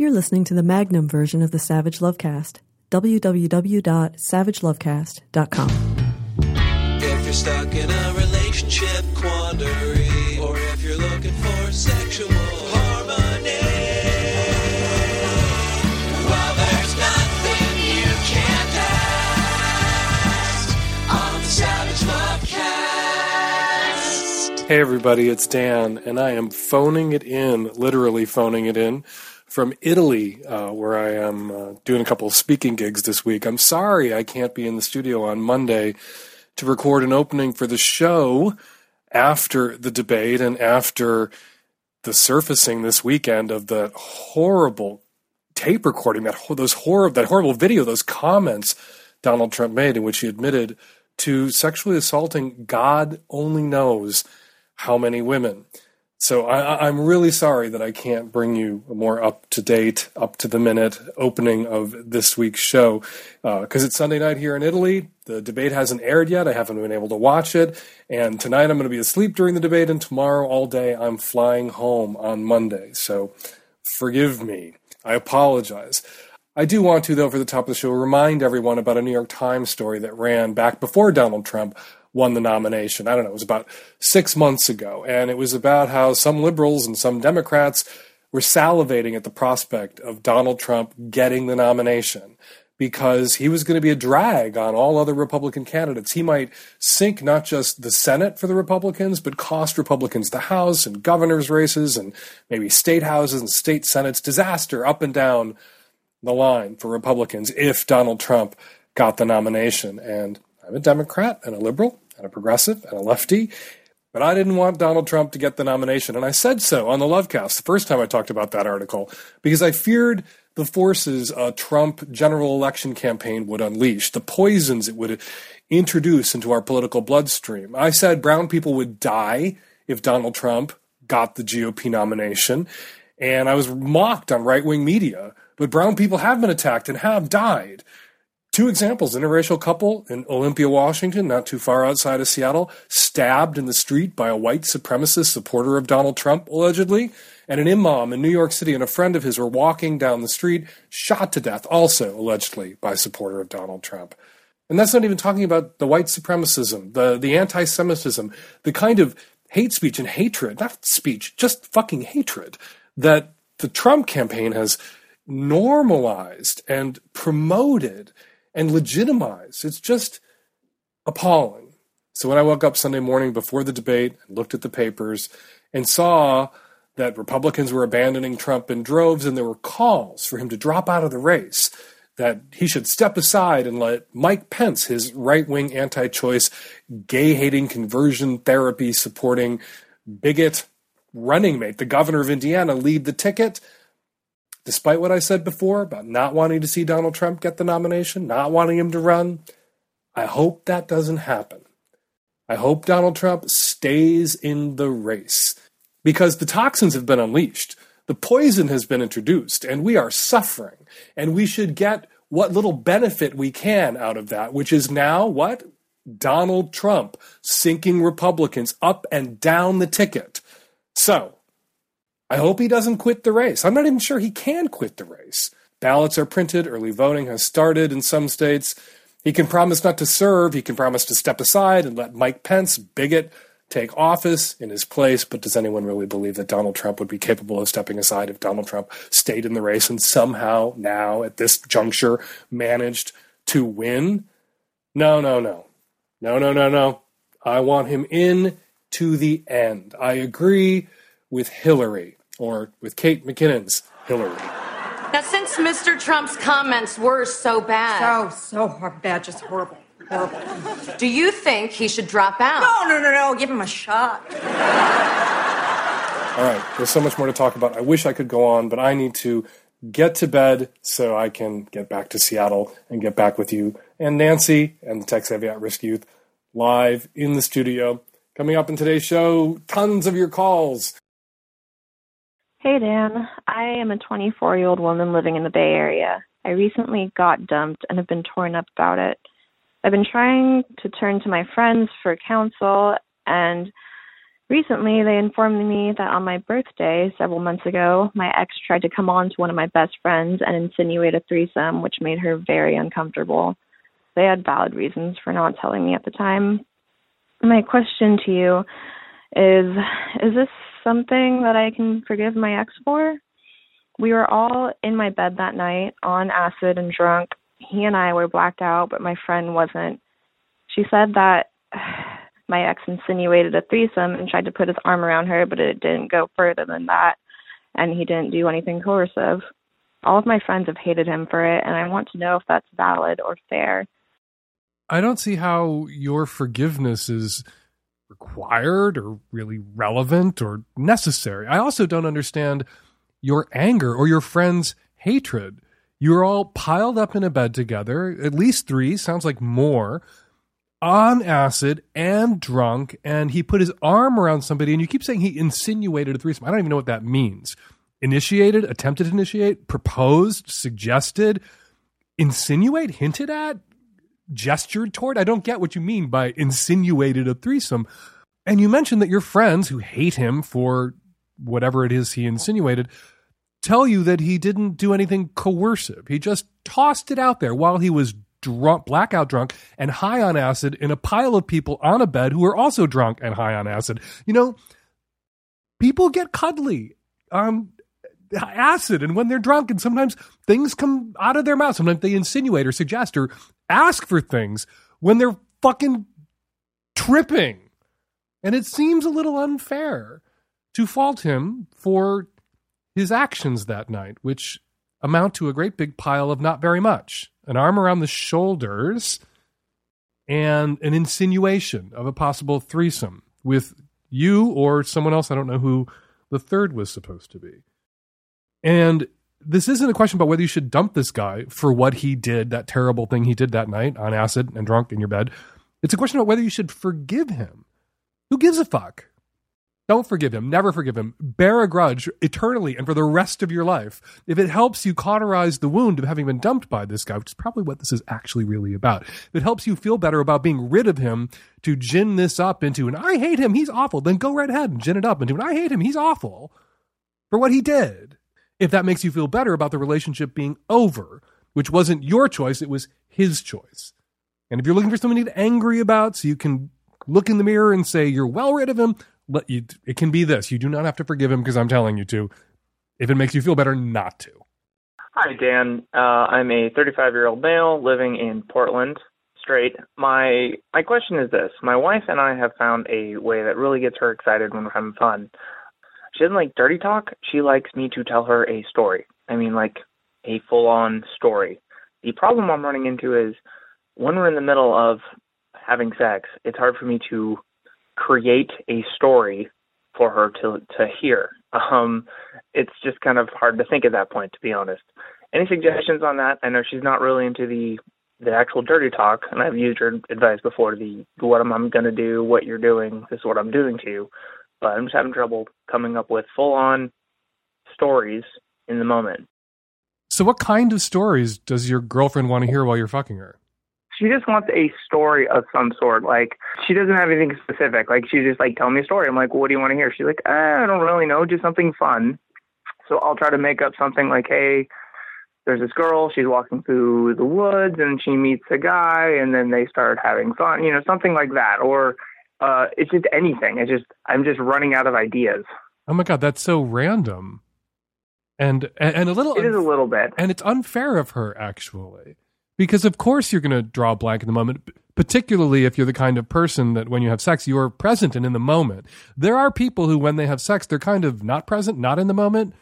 You're listening to the Magnum version of the Savage Lovecast. www.savagelovecast.com. If you're stuck in a relationship quandary, or if you're looking for sexual harmony, well, there's nothing you can't ask on the Savage Lovecast. Hey everybody, it's Dan, and I am phoning it in, literally phoning it in, from Italy, uh, where I am uh, doing a couple of speaking gigs this week. I'm sorry I can't be in the studio on Monday to record an opening for the show after the debate and after the surfacing this weekend of the horrible tape recording that those horrible that horrible video, those comments Donald Trump made in which he admitted to sexually assaulting God only knows how many women. So I, I'm really sorry that I can't bring you a more up to date, up to the minute opening of this week's show because uh, it's Sunday night here in Italy. The debate hasn't aired yet. I haven't been able to watch it. And tonight I'm going to be asleep during the debate, and tomorrow all day I'm flying home on Monday. So forgive me. I apologize. I do want to, though, for the top of the show, remind everyone about a New York Times story that ran back before Donald Trump won the nomination. I don't know, it was about six months ago. And it was about how some liberals and some Democrats were salivating at the prospect of Donald Trump getting the nomination because he was going to be a drag on all other Republican candidates. He might sink not just the Senate for the Republicans, but cost Republicans the House and governor's races and maybe state houses and state senates. Disaster up and down the line for Republicans if Donald Trump got the nomination. And I'm a Democrat and a liberal and a progressive and a lefty. But I didn't want Donald Trump to get the nomination. And I said so on the Lovecast the first time I talked about that article because I feared the forces a Trump general election campaign would unleash, the poisons it would introduce into our political bloodstream. I said brown people would die if Donald Trump got the GOP nomination. And I was mocked on right wing media. But brown people have been attacked and have died. Two examples interracial couple in Olympia, Washington, not too far outside of Seattle, stabbed in the street by a white supremacist supporter of Donald Trump, allegedly. And an imam in New York City and a friend of his were walking down the street, shot to death, also allegedly by a supporter of Donald Trump. And that's not even talking about the white supremacism, the, the anti Semitism, the kind of hate speech and hatred, not speech, just fucking hatred, that the Trump campaign has normalized and promoted and legitimize. It's just appalling. So when I woke up Sunday morning before the debate looked at the papers and saw that Republicans were abandoning Trump in droves and there were calls for him to drop out of the race, that he should step aside and let Mike Pence, his right wing anti choice, gay hating, conversion therapy supporting bigot running mate, the governor of Indiana, lead the ticket despite what I said before about not wanting to see Donald Trump get the nomination, not wanting him to run, I hope that doesn't happen. I hope Donald Trump stays in the race because the toxins have been unleashed. The poison has been introduced, and we are suffering. And we should get what little benefit we can out of that, which is now what? Donald Trump sinking Republicans up and down the ticket. So, I hope he doesn't quit the race. I'm not even sure he can quit the race. Ballots are printed, early voting has started in some states. He can promise not to serve, he can promise to step aside and let Mike Pence, bigot, take office in his place. But does anyone really believe that Donald Trump would be capable of stepping aside if Donald Trump stayed in the race and somehow now at this juncture managed to win? No, no, no. No, no, no, no. I want him in to the end. I agree with Hillary or with Kate McKinnon's Hillary. Now, since Mr. Trump's comments were so bad. So, so bad, just horrible. Horrible. Do you think he should drop out? No, no, no, no. Give him a shot. All right, there's so much more to talk about. I wish I could go on, but I need to get to bed so I can get back to Seattle and get back with you and Nancy and the Tech Savvy at Risk Youth live in the studio. Coming up in today's show, tons of your calls. Hey Dan, I am a 24 year old woman living in the Bay Area. I recently got dumped and have been torn up about it. I've been trying to turn to my friends for counsel, and Recently, they informed me that on my birthday several months ago, my ex tried to come on to one of my best friends and insinuate a threesome, which made her very uncomfortable. They had valid reasons for not telling me at the time. My question to you is Is this something that I can forgive my ex for? We were all in my bed that night on acid and drunk. He and I were blacked out, but my friend wasn't. She said that my ex insinuated a threesome and tried to put his arm around her, but it didn't go further than that, and he didn't do anything coercive. All of my friends have hated him for it, and I want to know if that's valid or fair. I don't see how your forgiveness is required or really relevant or necessary. I also don't understand your anger or your friend's hatred. You're all piled up in a bed together, at least three, sounds like more, on acid and drunk, and he put his arm around somebody, and you keep saying he insinuated a threesome. I don't even know what that means. Initiated, attempted to initiate, proposed, suggested, insinuate, hinted at, gestured toward. I don't get what you mean by insinuated a threesome. And you mentioned that your friends who hate him for whatever it is he insinuated tell you that he didn't do anything coercive. He just tossed it out there while he was drunk, blackout drunk, and high on acid in a pile of people on a bed who are also drunk and high on acid. You know, people get cuddly on acid and when they're drunk, and sometimes things come out of their mouth. Sometimes they insinuate or suggest or ask for things when they're fucking tripping. And it seems a little unfair to fault him for his actions that night, which amount to a great big pile of not very much an arm around the shoulders and an insinuation of a possible threesome with you or someone else. I don't know who the third was supposed to be. And this isn't a question about whether you should dump this guy for what he did, that terrible thing he did that night on acid and drunk in your bed. It's a question about whether you should forgive him. Who gives a fuck? Don't forgive him. Never forgive him. Bear a grudge eternally and for the rest of your life. If it helps you cauterize the wound of having been dumped by this guy, which is probably what this is actually really about, if it helps you feel better about being rid of him to gin this up into an I hate him, he's awful, then go right ahead and gin it up into an I hate him, he's awful for what he did. If that makes you feel better about the relationship being over, which wasn't your choice, it was his choice. And if you're looking for something to get angry about so you can look in the mirror and say you're well rid of him, let you it can be this. You do not have to forgive him because I'm telling you to. If it makes you feel better not to. Hi, Dan. Uh, I'm a 35 year old male living in Portland, straight. My my question is this: My wife and I have found a way that really gets her excited when we're having fun. She doesn't like dirty talk. She likes me to tell her a story. I mean, like a full on story. The problem I'm running into is when we're in the middle of having sex, it's hard for me to create a story for her to to hear. Um, it's just kind of hard to think at that point, to be honest. Any suggestions on that? I know she's not really into the the actual dirty talk, and I've used her advice before. The what am I going to do? What you're doing? This is what I'm doing to you. But I'm just having trouble coming up with full on stories in the moment. So, what kind of stories does your girlfriend want to hear while you're fucking her? she just wants a story of some sort. Like she doesn't have anything specific. Like she's just like, tell me a story. I'm like, well, what do you want to hear? She's like, eh, I don't really know, just something fun. So I'll try to make up something like, hey, there's this girl, she's walking through the woods and she meets a guy and then they start having fun, you know, something like that. Or uh, it's just anything. It's just I'm just running out of ideas. Oh my god, that's so random. And and, and a little It is a little bit. and it's unfair of her actually because of course you're going to draw a blank in the moment particularly if you're the kind of person that when you have sex you're present and in the moment there are people who when they have sex they're kind of not present not in the moment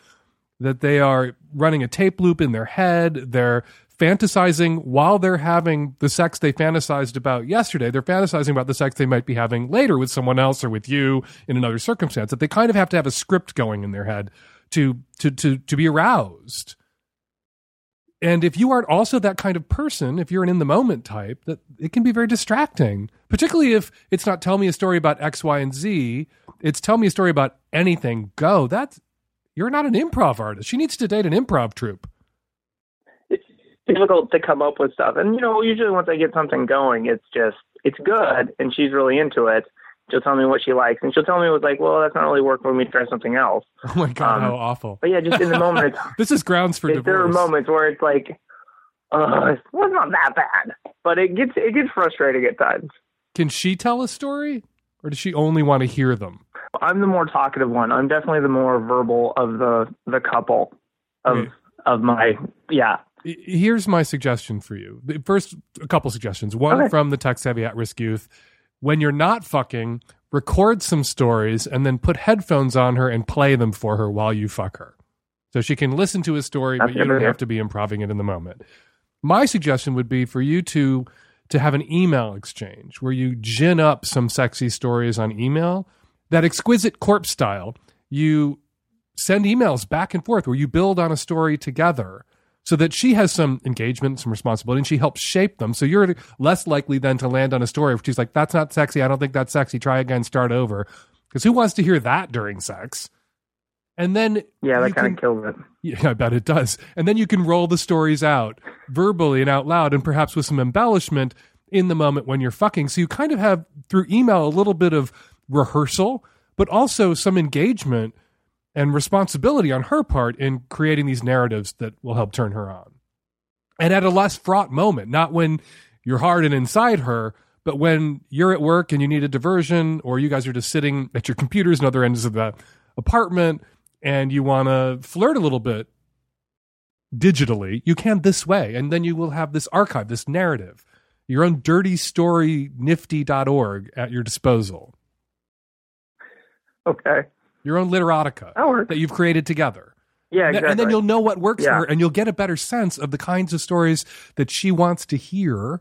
that they are running a tape loop in their head they're fantasizing while they're having the sex they fantasized about yesterday they're fantasizing about the sex they might be having later with someone else or with you in another circumstance that they kind of have to have a script going in their head to to to to be aroused and if you aren't also that kind of person, if you're an in the moment type, that it can be very distracting. Particularly if it's not tell me a story about X, Y, and Z. It's tell me a story about anything. Go. That's you're not an improv artist. She needs to date an improv troupe. It's difficult to come up with stuff, and you know, usually once I get something going, it's just it's good, and she's really into it. She'll tell me what she likes, and she'll tell me, what's like, well, that's not really working for me. Try something else. Oh my god, Um, how awful! But yeah, just in the moment, This is grounds for it- there are moments where it's like, uh, well, it's not that bad, but it gets it gets frustrating at times. Can she tell a story, or does she only want to hear them? I'm the more talkative one. I'm definitely the more verbal of the the couple of Okay. of my yeah. Here's my suggestion for you. The First, a couple suggestions. One Okay. from the tech savvy at risk youth. When you're not fucking, record some stories and then put headphones on her and play them for her while you fuck her. So she can listen to a story, That's but you don't idea. have to be improving it in the moment. My suggestion would be for you to to have an email exchange where you gin up some sexy stories on email, that exquisite corpse style. You send emails back and forth where you build on a story together so that she has some engagement, some responsibility, and she helps shape them. So you're less likely then to land on a story where she's like, that's not sexy. I don't think that's sexy. Try again, start over. Because who wants to hear that during sex? And then Yeah, that kind of kills it. yeah, I bet it does. And then you can roll the stories out verbally and out loud, and perhaps with some embellishment in the moment when you're fucking. So you kind of have through email a little bit of rehearsal, but also some engagement and responsibility on her part in creating these narratives that will help turn her on. And at a less fraught moment, not when you're hard and inside her, but when you're at work and you need a diversion, or you guys are just sitting at your computers and other ends of the apartment and you want to flirt a little bit digitally, you can this way. And then you will have this archive, this narrative, your own dirty story nifty.org at your disposal, Okay, your own literotica that works. that you've created together. Yeah, And then- exactly. And then you'll know what works for her and you'll get a better sense of the kinds of stories that she wants to hear.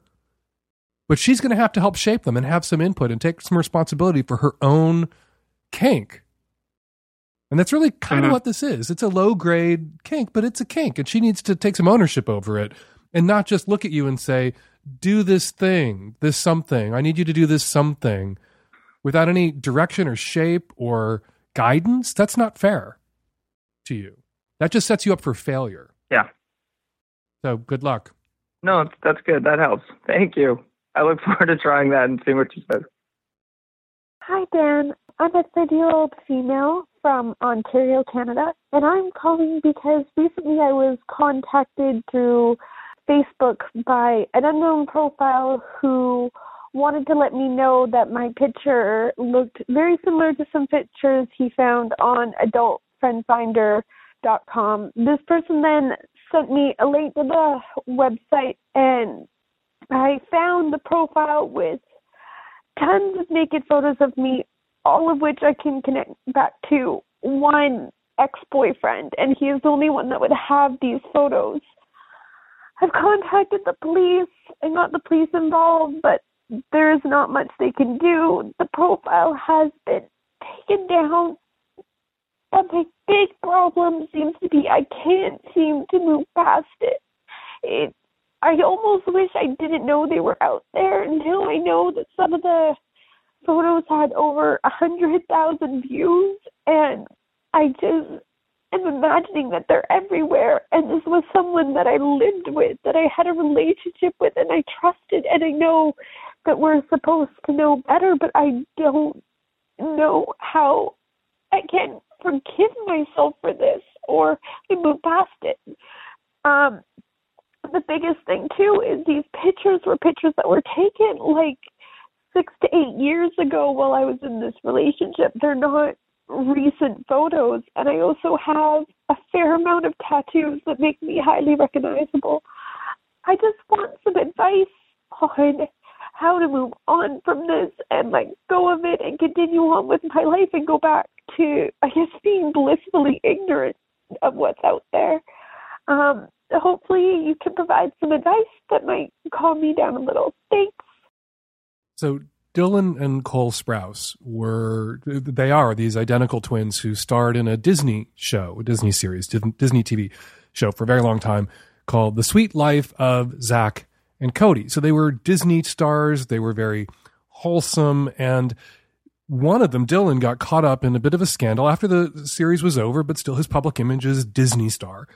But she's going to have to help shape them and have some input and take some responsibility for her own kink. And that's really kind of Mhm. what this is. It's a low grade kink, but it's a kink. And she needs to take some ownership over it and not just look at you and say, do this thing, this something. I need you to do this something without any direction or shape or guidance. That's not fair to you. That just sets you up for failure. Yeah. So good luck. No, that's, that's good. That helps. Thank you. I look forward to trying that and seeing what she says. Hi, Dan. I'm a 30 year old female from Ontario, Canada, and I'm calling because recently I was contacted through Facebook by an unknown profile who wanted to let me know that my picture looked very similar to some pictures he found on adultfriendfinder.com. This person then sent me a link to the website, and I found the profile with tons of naked photos of me, all of which I can connect back to one ex boyfriend, and he is the only one that would have these photos. I've contacted the police and got the police involved, but there is not much they can do. The profile has been taken down. But my big problem seems to be I can't seem to move past it. It I almost wish I didn't know they were out there until I know that some of the photos had over a hundred thousand views and I just am imagining that they're everywhere and this was someone that I lived with, that I had a relationship with and I trusted and I know that we're supposed to know better, but I don't know how I can forgive myself for this or move past it. Um the biggest thing too is these pictures were pictures that were taken like six to eight years ago while I was in this relationship. They're not recent photos and I also have a fair amount of tattoos that make me highly recognizable. I just want some advice on how to move on from this and let go of it and continue on with my life and go back to I guess being blissfully ignorant of what's out there. Um hopefully you can provide some advice that might calm me down a little. Thanks. So Dylan and Cole Sprouse were they are these identical twins who starred in a Disney show, a Disney series, Disney TV show for a very long time called The Suite Life of Zack and Cody. So they were Disney stars, they were very wholesome and one of them, Dylan, got caught up in a bit of a scandal after the series was over, but still his public image is Disney star.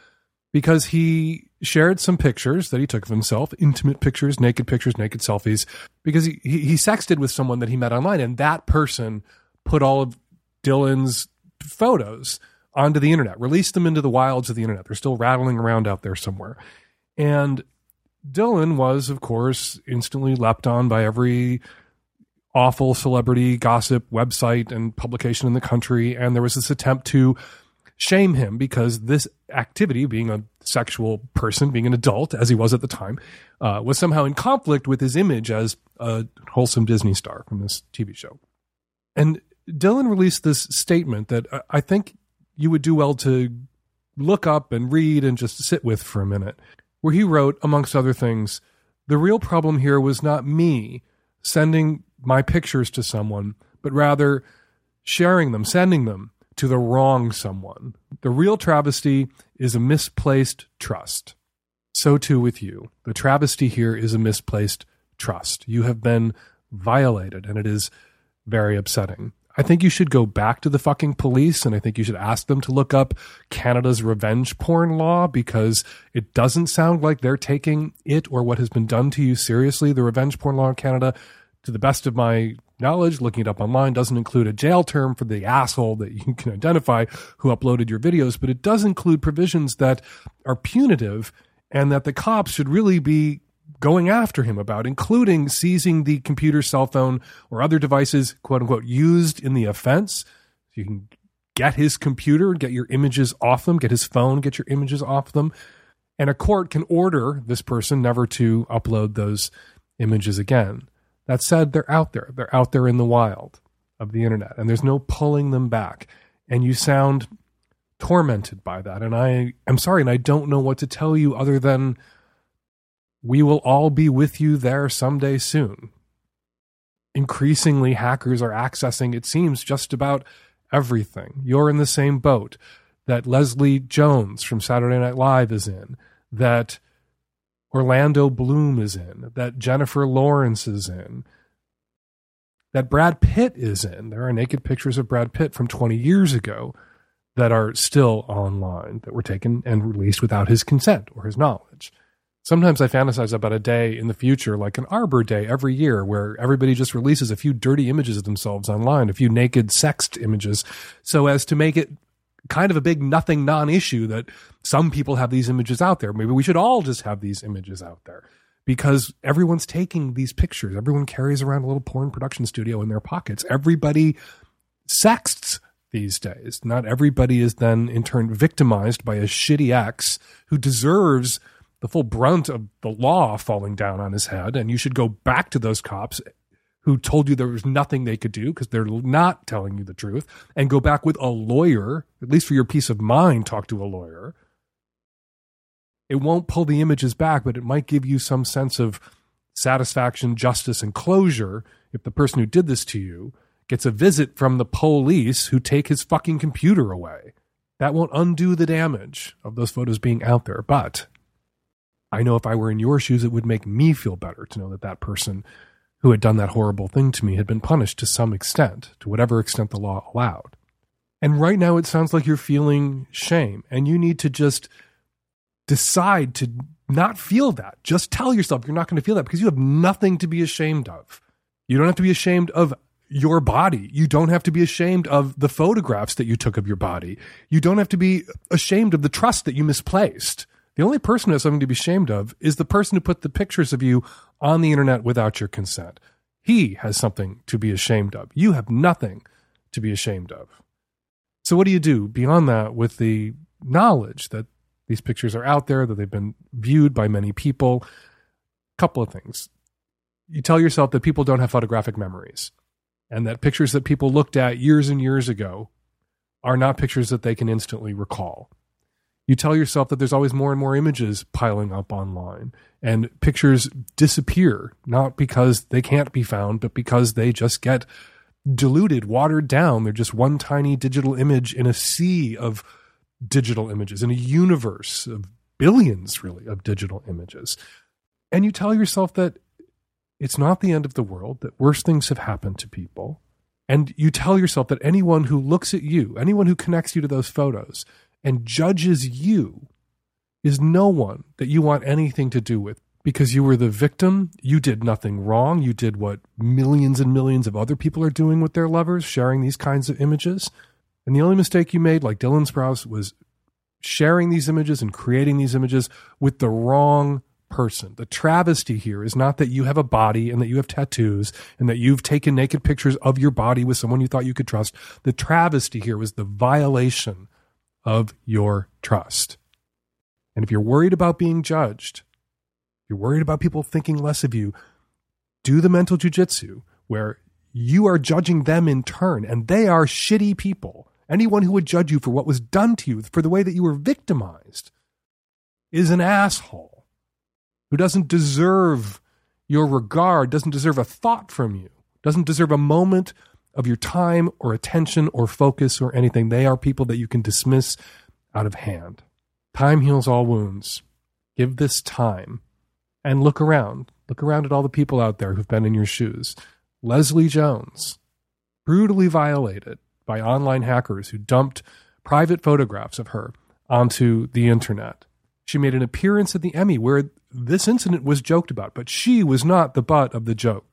Because he shared some pictures that he took of himself, intimate pictures, naked pictures, naked selfies, because he, he, he sexted with someone that he met online, and that person put all of Dylan's photos onto the internet, released them into the wilds of the internet. They're still rattling around out there somewhere. And Dylan was, of course, instantly leapt on by every awful celebrity gossip website and publication in the country. And there was this attempt to shame him because this activity, being a sexual person, being an adult, as he was at the time, uh, was somehow in conflict with his image as a wholesome Disney star from this TV show. And Dylan released this statement that I think you would do well to look up and read and just sit with for a minute, where he wrote, amongst other things, the real problem here was not me sending my pictures to someone, but rather sharing them, sending them to the wrong someone. The real travesty is a misplaced trust. So too with you. The travesty here is a misplaced trust. You have been violated, and it is very upsetting. I think you should go back to the fucking police and I think you should ask them to look up Canada's revenge porn law because it doesn't sound like they're taking it or what has been done to you seriously. The revenge porn law in Canada, to the best of my knowledge, looking it up online doesn't include a jail term for the asshole that you can identify who uploaded your videos, but it does include provisions that are punitive and that the cops should really be going after him about, including seizing the computer, cell phone, or other devices, quote unquote, used in the offense. You can get his computer, get your images off them, get his phone, get your images off them. And a court can order this person never to upload those images again. That said, they're out there. They're out there in the wild of the internet, and there's no pulling them back. And you sound tormented by that. And I I'm sorry, and I don't know what to tell you other than we will all be with you there someday soon. Increasingly, hackers are accessing, it seems, just about everything. You're in the same boat that Leslie Jones from Saturday Night Live is in, that Orlando Bloom is in, that Jennifer Lawrence is in, that Brad Pitt is in. There are naked pictures of Brad Pitt from 20 years ago that are still online that were taken and released without his consent or his knowledge. Sometimes I fantasize about a day in the future, like an Arbor Day every year, where everybody just releases a few dirty images of themselves online, a few naked sexed images, so as to make it kind of a big nothing non issue that some people have these images out there. Maybe we should all just have these images out there because everyone's taking these pictures. Everyone carries around a little porn production studio in their pockets. Everybody sexts these days. Not everybody is then in turn victimized by a shitty ex who deserves the full brunt of the law falling down on his head. And you should go back to those cops who told you there was nothing they could do because they're not telling you the truth and go back with a lawyer, at least for your peace of mind, talk to a lawyer. It won't pull the images back, but it might give you some sense of satisfaction, justice, and closure if the person who did this to you gets a visit from the police who take his fucking computer away. That won't undo the damage of those photos being out there. But I know if I were in your shoes, it would make me feel better to know that that person who had done that horrible thing to me had been punished to some extent, to whatever extent the law allowed. And right now it sounds like you're feeling shame and you need to just decide to not feel that. Just tell yourself you're not going to feel that because you have nothing to be ashamed of. You don't have to be ashamed of your body. You don't have to be ashamed of the photographs that you took of your body. You don't have to be ashamed of the trust that you misplaced. The only person who has something to be ashamed of is the person who put the pictures of you on the internet without your consent. He has something to be ashamed of. You have nothing to be ashamed of. So, what do you do beyond that with the knowledge that these pictures are out there, that they've been viewed by many people? A couple of things. You tell yourself that people don't have photographic memories and that pictures that people looked at years and years ago are not pictures that they can instantly recall you tell yourself that there's always more and more images piling up online and pictures disappear not because they can't be found but because they just get diluted watered down. They're just one tiny digital image in a sea of digital images in a universe of billions really of digital images. And you tell yourself that it's not the end of the world that worse things have happened to people. And you tell yourself that anyone who looks at you anyone who connects you to those photos and judges you is no one that you want anything to do with because you were the victim. You did nothing wrong. You did what millions and millions of other people are doing with their lovers, sharing these kinds of images. And the only mistake you made, like Dylan Sprouse, was sharing these images and creating these images with the wrong person. The travesty here is not that you have a body and that you have tattoos and that you've taken naked pictures of your body with someone you thought you could trust. The travesty here was the violation of your trust. And if you're worried about being judged, you're worried about people thinking less of you, do the mental jujitsu where you are judging them in turn and they are shitty people. Anyone who would judge you for what was done to you, for the way that you were victimized, is an asshole who doesn't deserve your regard, doesn't deserve a thought from you, doesn't deserve a moment of your time or attention or focus or anything. They are people that you can dismiss out of hand. Time heals all wounds. Give this time and look around. Look around at all the people out there who've been in your shoes. Leslie Jones, brutally violated by online hackers who dumped private photographs of her onto the internet. She made an appearance at the Emmy where this incident was joked about, but she was not the butt of the joke.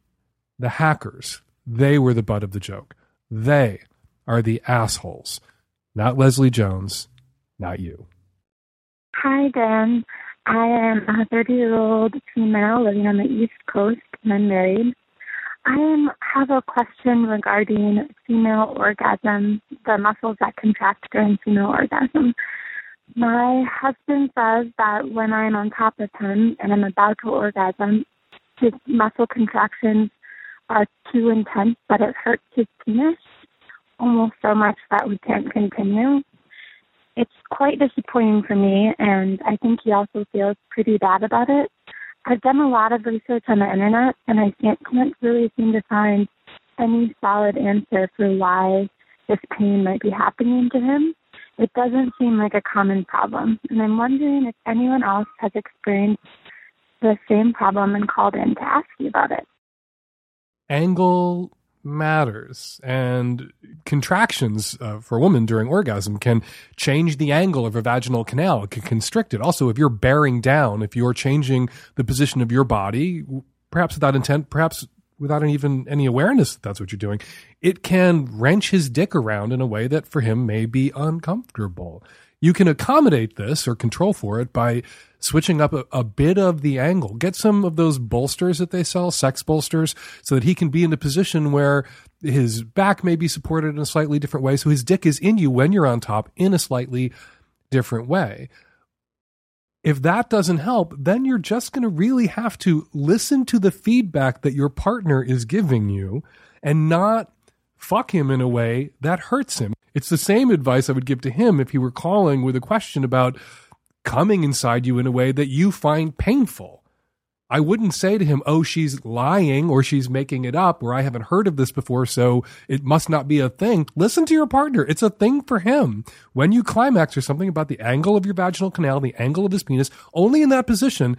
The hackers, they were the butt of the joke. They are the assholes, not Leslie Jones, not you. Hi, Dan. I am a 30 year old female living on the East Coast and I'm married. I have a question regarding female orgasm, the muscles that contract during female orgasm. My husband says that when I'm on top of him and I'm about to orgasm, his muscle contractions are too intense that it hurts his penis almost so much that we can't continue it's quite disappointing for me, and I think he also feels pretty bad about it. I've done a lot of research on the internet, and I can't, can't really seem to find any solid answer for why this pain might be happening to him. It doesn't seem like a common problem, and I'm wondering if anyone else has experienced the same problem and called in to ask you about it. Angle matters. And contractions uh, for a woman during orgasm can change the angle of a vaginal canal. It can constrict it. Also, if you're bearing down, if you're changing the position of your body, perhaps without intent, perhaps without even any awareness that that's what you're doing, it can wrench his dick around in a way that for him may be uncomfortable. You can accommodate this or control for it by switching up a, a, bit of the angle. Get some of those bolsters that they sell, sex bolsters, so that he can be in a position where his back may be supported in a slightly different way. So his dick is in you when you're on top in a slightly different way. If that doesn't help, then you're just going to really have to listen to the feedback that your partner is giving you and not fuck him in a way that hurts him. It's the same advice I would give to him if he were calling with a question about coming inside you in a way that you find painful. I wouldn't say to him, oh, she's lying or she's making it up or I haven't heard of this before, so it must not be a thing. Listen to your partner. It's a thing for him. When you climax or something about the angle of your vaginal canal, the angle of his penis, only in that position,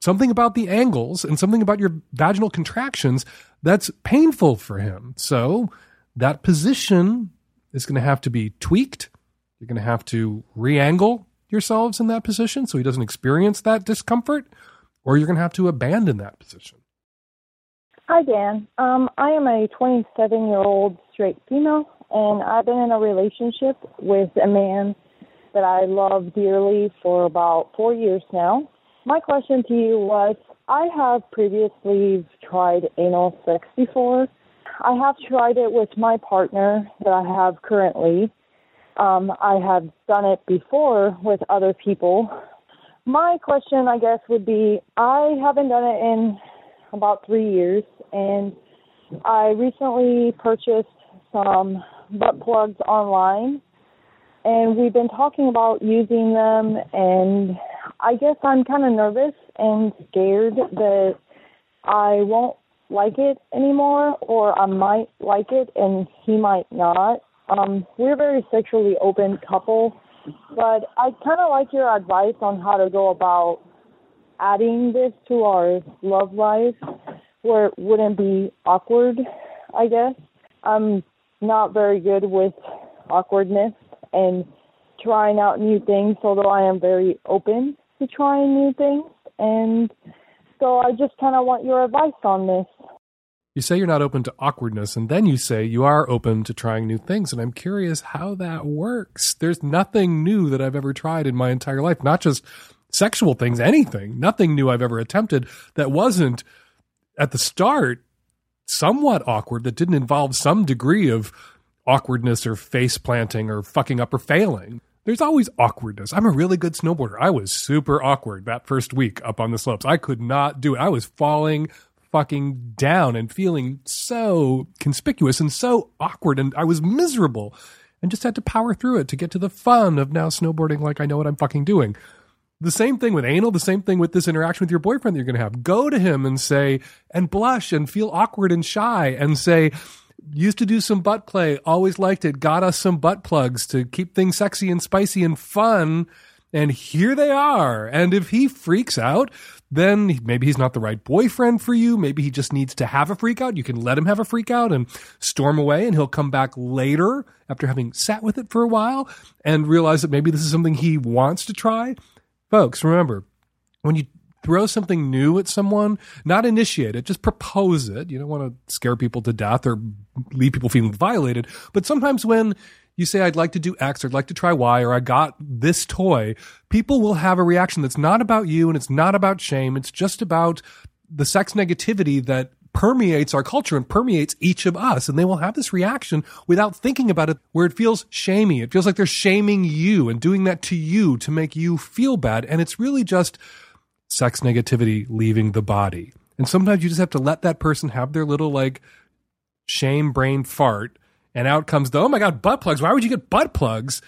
something about the angles and something about your vaginal contractions that's painful for him. So that position is going to have to be tweaked. You're going to have to re-angle yourselves in that position so he doesn't experience that discomfort, or you're going to have to abandon that position. Hi, Dan. Um, I am a 27 year old straight female, and I've been in a relationship with a man that I love dearly for about four years now. My question to you was I have previously tried anal sex before, I have tried it with my partner that I have currently. Um, I have done it before with other people. My question, I guess, would be I haven't done it in about three years, and I recently purchased some butt plugs online, and we've been talking about using them, and I guess I'm kind of nervous and scared that I won't like it anymore, or I might like it and he might not. Um, we're a very sexually open couple, but I kind of like your advice on how to go about adding this to our love life where it wouldn't be awkward, I guess. I'm not very good with awkwardness and trying out new things, although I am very open to trying new things. And so I just kind of want your advice on this. You say you're not open to awkwardness, and then you say you are open to trying new things. And I'm curious how that works. There's nothing new that I've ever tried in my entire life, not just sexual things, anything. Nothing new I've ever attempted that wasn't at the start somewhat awkward, that didn't involve some degree of awkwardness or face planting or fucking up or failing. There's always awkwardness. I'm a really good snowboarder. I was super awkward that first week up on the slopes. I could not do it. I was falling fucking down and feeling so conspicuous and so awkward and I was miserable and just had to power through it to get to the fun of now snowboarding like I know what I'm fucking doing. The same thing with anal, the same thing with this interaction with your boyfriend that you're going to have. Go to him and say, and blush and feel awkward and shy and say, used to do some butt play, always liked it, got us some butt plugs to keep things sexy and spicy and fun. And here they are. And if he freaks out, then maybe he's not the right boyfriend for you. Maybe he just needs to have a freak out. You can let him have a freak out and storm away, and he'll come back later after having sat with it for a while and realize that maybe this is something he wants to try. Folks, remember, when you throw something new at someone, not initiate it, just propose it. You don't want to scare people to death or leave people feeling violated. But sometimes when you say, I'd like to do X, or I'd like to try Y, or I got this toy, people will have a reaction that's not about you and it's not about shame. It's just about the sex negativity that permeates our culture and permeates each of us. And they will have this reaction without thinking about it, where it feels shamey. It feels like they're shaming you and doing that to you to make you feel bad. And it's really just sex negativity leaving the body. And sometimes you just have to let that person have their little like shame brain fart. And out comes the, oh my God, butt plugs. Why would you get butt plugs?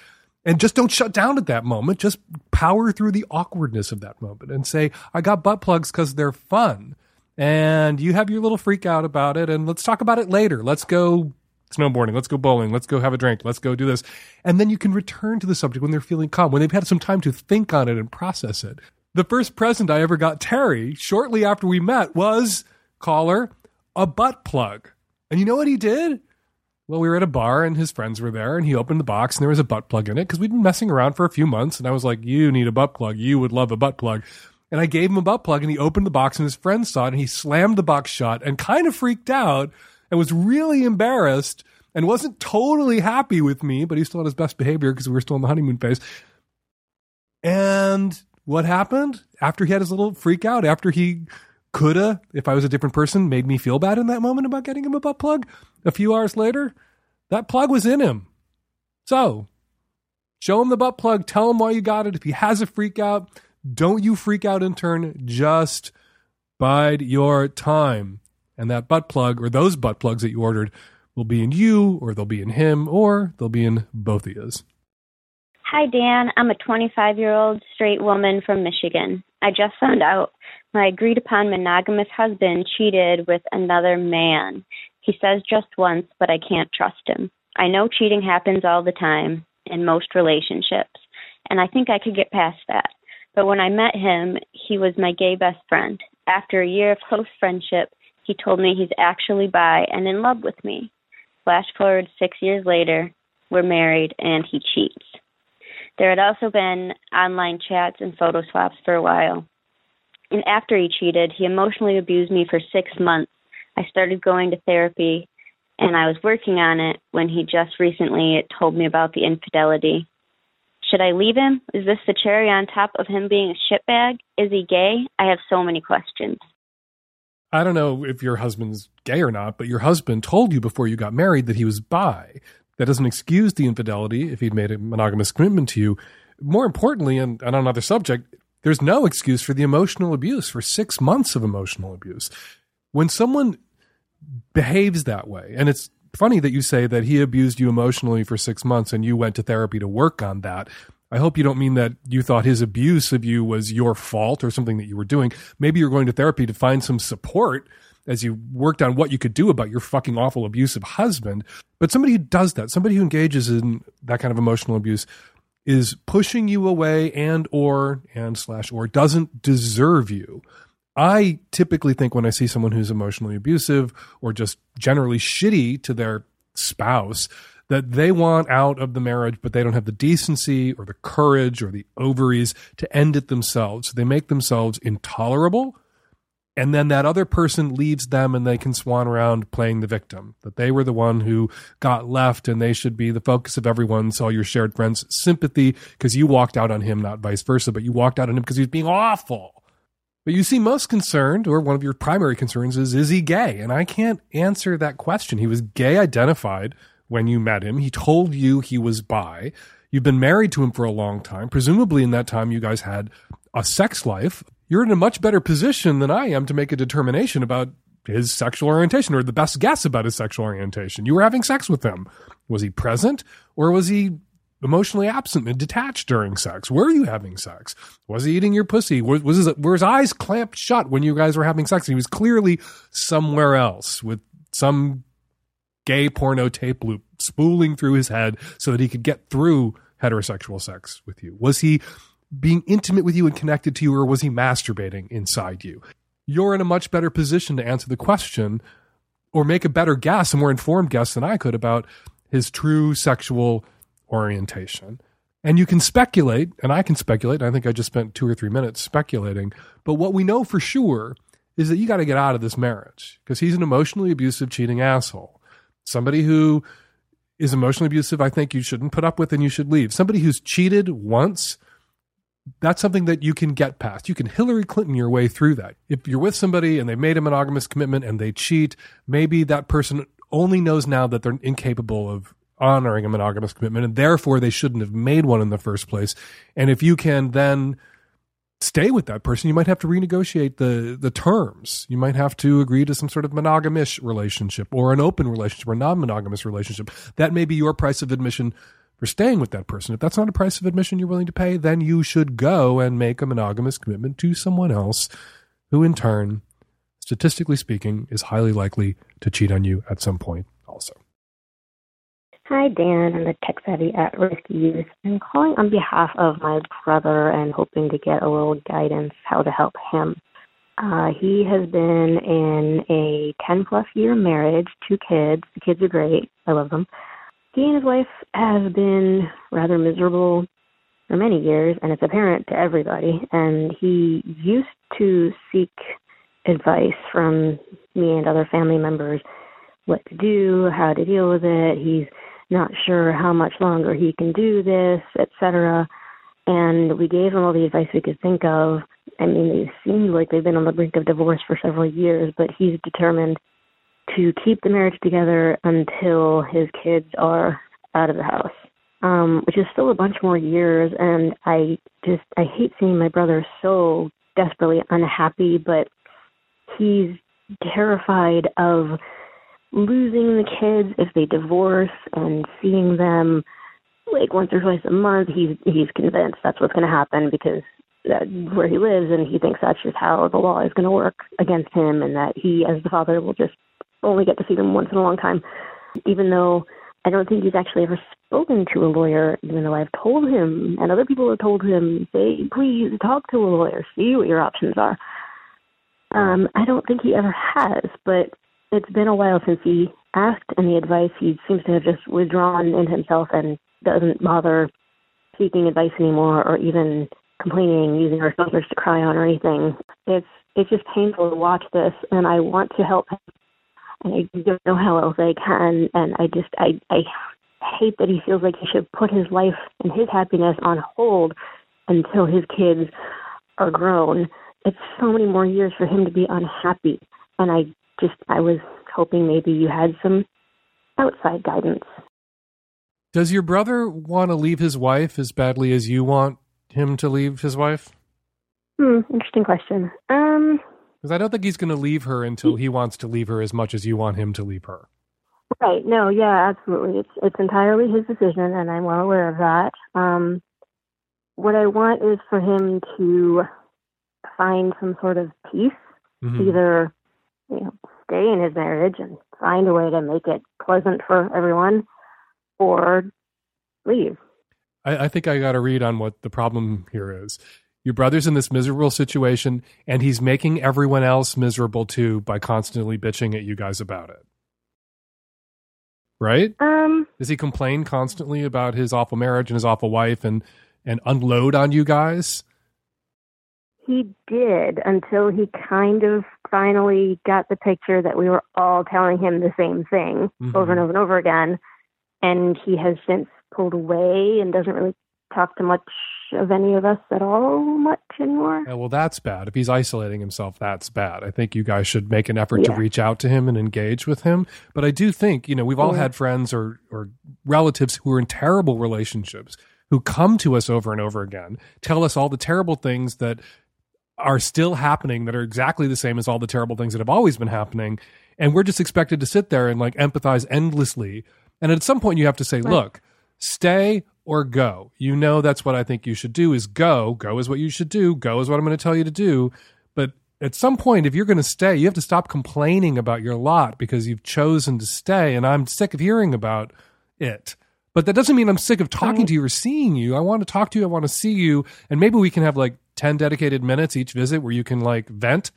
And just don't shut down at that moment. Just power through the awkwardness of that moment and say, I got butt plugs because they're fun and you have your little freak out about it and let's talk about it later let's go snowboarding let's go bowling let's go have a drink let's go do this and then you can return to the subject when they're feeling calm when they've had some time to think on it and process it the first present i ever got terry shortly after we met was caller a butt plug and you know what he did well, we were at a bar and his friends were there, and he opened the box and there was a butt plug in it because we'd been messing around for a few months. And I was like, You need a butt plug. You would love a butt plug. And I gave him a butt plug and he opened the box and his friends saw it and he slammed the box shut and kind of freaked out and was really embarrassed and wasn't totally happy with me, but he's still on his best behavior because we were still in the honeymoon phase. And what happened after he had his little freak out, after he coulda, if I was a different person, made me feel bad in that moment about getting him a butt plug. A few hours later, that plug was in him. So, show him the butt plug, tell him why you got it. If he has a freak out, don't you freak out in turn. Just bide your time. And that butt plug or those butt plugs that you ordered will be in you, or they'll be in him, or they'll be in both of yous. Hi, Dan. I'm a 25 year old straight woman from Michigan. I just found out my agreed upon monogamous husband cheated with another man. He says just once, but I can't trust him. I know cheating happens all the time in most relationships, and I think I could get past that. But when I met him, he was my gay best friend. After a year of close friendship, he told me he's actually bi and in love with me. Flash forward six years later, we're married and he cheats. There had also been online chats and photo swaps for a while. And after he cheated, he emotionally abused me for six months. I started going to therapy and I was working on it when he just recently told me about the infidelity. Should I leave him? Is this the cherry on top of him being a shitbag? Is he gay? I have so many questions. I don't know if your husband's gay or not, but your husband told you before you got married that he was bi. That doesn't excuse the infidelity if he'd made a monogamous commitment to you. More importantly, and, and on another subject, there's no excuse for the emotional abuse, for six months of emotional abuse. When someone behaves that way, and it's funny that you say that he abused you emotionally for six months and you went to therapy to work on that. I hope you don't mean that you thought his abuse of you was your fault or something that you were doing. Maybe you're going to therapy to find some support as you worked on what you could do about your fucking awful abusive husband. But somebody who does that, somebody who engages in that kind of emotional abuse is pushing you away and or and slash or doesn't deserve you. I typically think when I see someone who's emotionally abusive or just generally shitty to their spouse that they want out of the marriage, but they don't have the decency or the courage or the ovaries to end it themselves. They make themselves intolerable. And then that other person leaves them and they can swan around playing the victim, that they were the one who got left and they should be the focus of everyone's, all your shared friends' sympathy because you walked out on him, not vice versa, but you walked out on him because he was being awful. But you seem most concerned, or one of your primary concerns is, is he gay? And I can't answer that question. He was gay identified when you met him. He told you he was bi. You've been married to him for a long time. Presumably, in that time, you guys had a sex life. You're in a much better position than I am to make a determination about his sexual orientation or the best guess about his sexual orientation. You were having sex with him. Was he present or was he emotionally absent and detached during sex? Were you having sex? Was he eating your pussy? Was, was his, were his eyes clamped shut when you guys were having sex? He was clearly somewhere else with some gay porno tape loop spooling through his head so that he could get through heterosexual sex with you? Was he being intimate with you and connected to you, or was he masturbating inside you? You're in a much better position to answer the question or make a better guess, a more informed guess than I could about his true sexual orientation. And you can speculate, and I can speculate. I think I just spent two or three minutes speculating. But what we know for sure is that you got to get out of this marriage because he's an emotionally abusive, cheating asshole. Somebody who is emotionally abusive, I think you shouldn't put up with and you should leave. Somebody who's cheated once, that's something that you can get past. You can Hillary Clinton your way through that. If you're with somebody and they made a monogamous commitment and they cheat, maybe that person only knows now that they're incapable of honoring a monogamous commitment and therefore they shouldn't have made one in the first place. And if you can then stay with that person, you might have to renegotiate the the terms. You might have to agree to some sort of monogamish relationship or an open relationship or non-monogamous relationship. That may be your price of admission for staying with that person. If that's not a price of admission you're willing to pay, then you should go and make a monogamous commitment to someone else who in turn, statistically speaking, is highly likely to cheat on you at some point also. Hi, Dan. I'm the tech savvy at risk youth. I'm calling on behalf of my brother and hoping to get a little guidance how to help him. Uh, he has been in a 10 plus year marriage, two kids. The kids are great. I love them. His wife have been rather miserable for many years, and it's apparent to everybody. And he used to seek advice from me and other family members what to do, how to deal with it. He's not sure how much longer he can do this, etc. And we gave him all the advice we could think of. I mean, they seems like they've been on the brink of divorce for several years, but he's determined to keep the marriage together until his kids are out of the house, um, which is still a bunch more years. And I just, I hate seeing my brother so desperately unhappy, but he's terrified of losing the kids if they divorce and seeing them like once or twice a month he's he's convinced that's what's going to happen because that's where he lives and he thinks that's just how the law is going to work against him and that he as the father will just only get to see them once in a long time even though i don't think he's actually ever spoken to a lawyer even though i've told him and other people have told him say please talk to a lawyer see what your options are um i don't think he ever has but it's been a while since he asked any advice. He seems to have just withdrawn in himself and doesn't bother seeking advice anymore or even complaining, using our filters to cry on or anything. It's it's just painful to watch this and I want to help him I don't know how else I can and I just I I hate that he feels like he should put his life and his happiness on hold until his kids are grown. It's so many more years for him to be unhappy and I just I was hoping maybe you had some outside guidance. Does your brother want to leave his wife as badly as you want him to leave his wife? Hmm, interesting question. Um, because I don't think he's going to leave her until he wants to leave her as much as you want him to leave her. Right. No. Yeah. Absolutely. It's it's entirely his decision, and I'm well aware of that. Um, what I want is for him to find some sort of peace, mm-hmm. either you know, stay in his marriage and find a way to make it pleasant for everyone or leave. I, I think I got to read on what the problem here is. Your brother's in this miserable situation, and he's making everyone else miserable too by constantly bitching at you guys about it. right? Um, Does he complain constantly about his awful marriage and his awful wife and and unload on you guys? He did until he kind of finally got the picture that we were all telling him the same thing Mhm. over and over and over again. And he has since pulled away and doesn't really talk to much of any of us at all much anymore. Yeah, well, that's bad. If he's isolating himself, that's bad. I think you guys should make an effort to reach out to him and engage with him. But I do think, you know, we've all Yeah. had friends or, or relatives who are in terrible relationships who come to us over and over again, tell us all the terrible things that are still happening that are exactly the same as all the terrible things that have always been happening. And we're just expected to sit there and like empathize endlessly. And at some point, you have to say, Right. look, stay or go. You know, that's what I think you should do is go. Go is what you should do. Go is what I'm going to tell you to do. But at some point, if you're going to stay, you have to stop complaining about your lot because you've chosen to stay. And I'm sick of hearing about it. But that doesn't mean I'm sick of talking to you or seeing you. I want to talk to you. I want to see you. And maybe we can have like 10 dedicated minutes each visit where you can like vent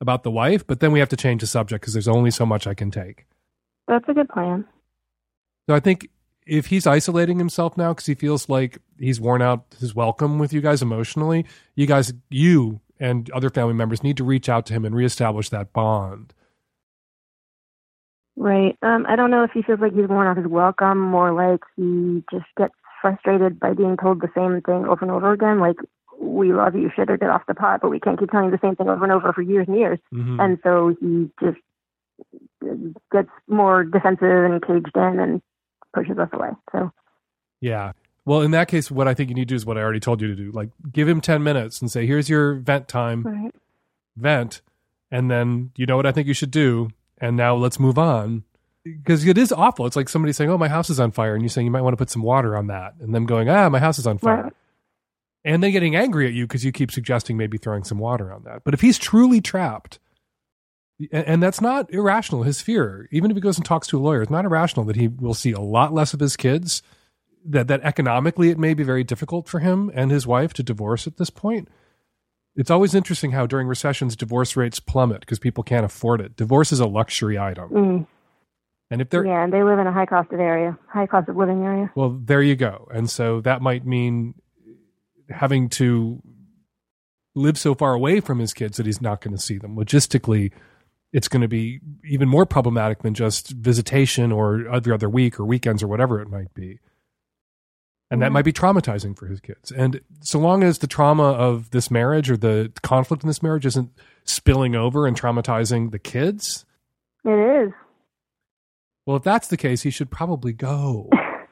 about the wife. But then we have to change the subject because there's only so much I can take. That's a good plan. So I think if he's isolating himself now because he feels like he's worn out his welcome with you guys emotionally, you guys, you and other family members need to reach out to him and reestablish that bond. Right. Um, I don't know if he feels like he's worn out his welcome, more like he just gets frustrated by being told the same thing over and over again. Like, we love you, shit, or get off the pot, but we can't keep telling you the same thing over and over for years and years. Mhm. And so he just gets more defensive and caged in and pushes us away. So, Yeah. Well, in that case, what I think you need to do is what I already told you to do. Like, give him 10 minutes and say, here's your vent time, right. vent. And then you know what I think you should do. And now let's move on. Because it is awful. It's like somebody saying, oh, my house is on fire. And you saying you might want to put some water on that. And them going, ah, my house is on fire. Right. And then getting angry at you because you keep suggesting maybe throwing some water on that. But if he's truly trapped, and, and that's not irrational, his fear, even if he goes and talks to a lawyer, it's not irrational that he will see a lot less of his kids, that, that economically it may be very difficult for him and his wife to divorce at this point. It's always interesting how during recessions divorce rates plummet because people can't afford it. Divorce is a luxury item. mm. And if they're yeah, and they live in a high cost of area, high cost of living area. Well, there you go. And so that might mean having to live so far away from his kids that he's not going to see them. Logistically, it's going to be even more problematic than just visitation or every other week or weekends or whatever it might be. And that Mhm. might be traumatizing for his kids. And so long as the trauma of this marriage or the conflict in this marriage isn't spilling over and traumatizing the kids, It is. well, if that's the case, he should probably go.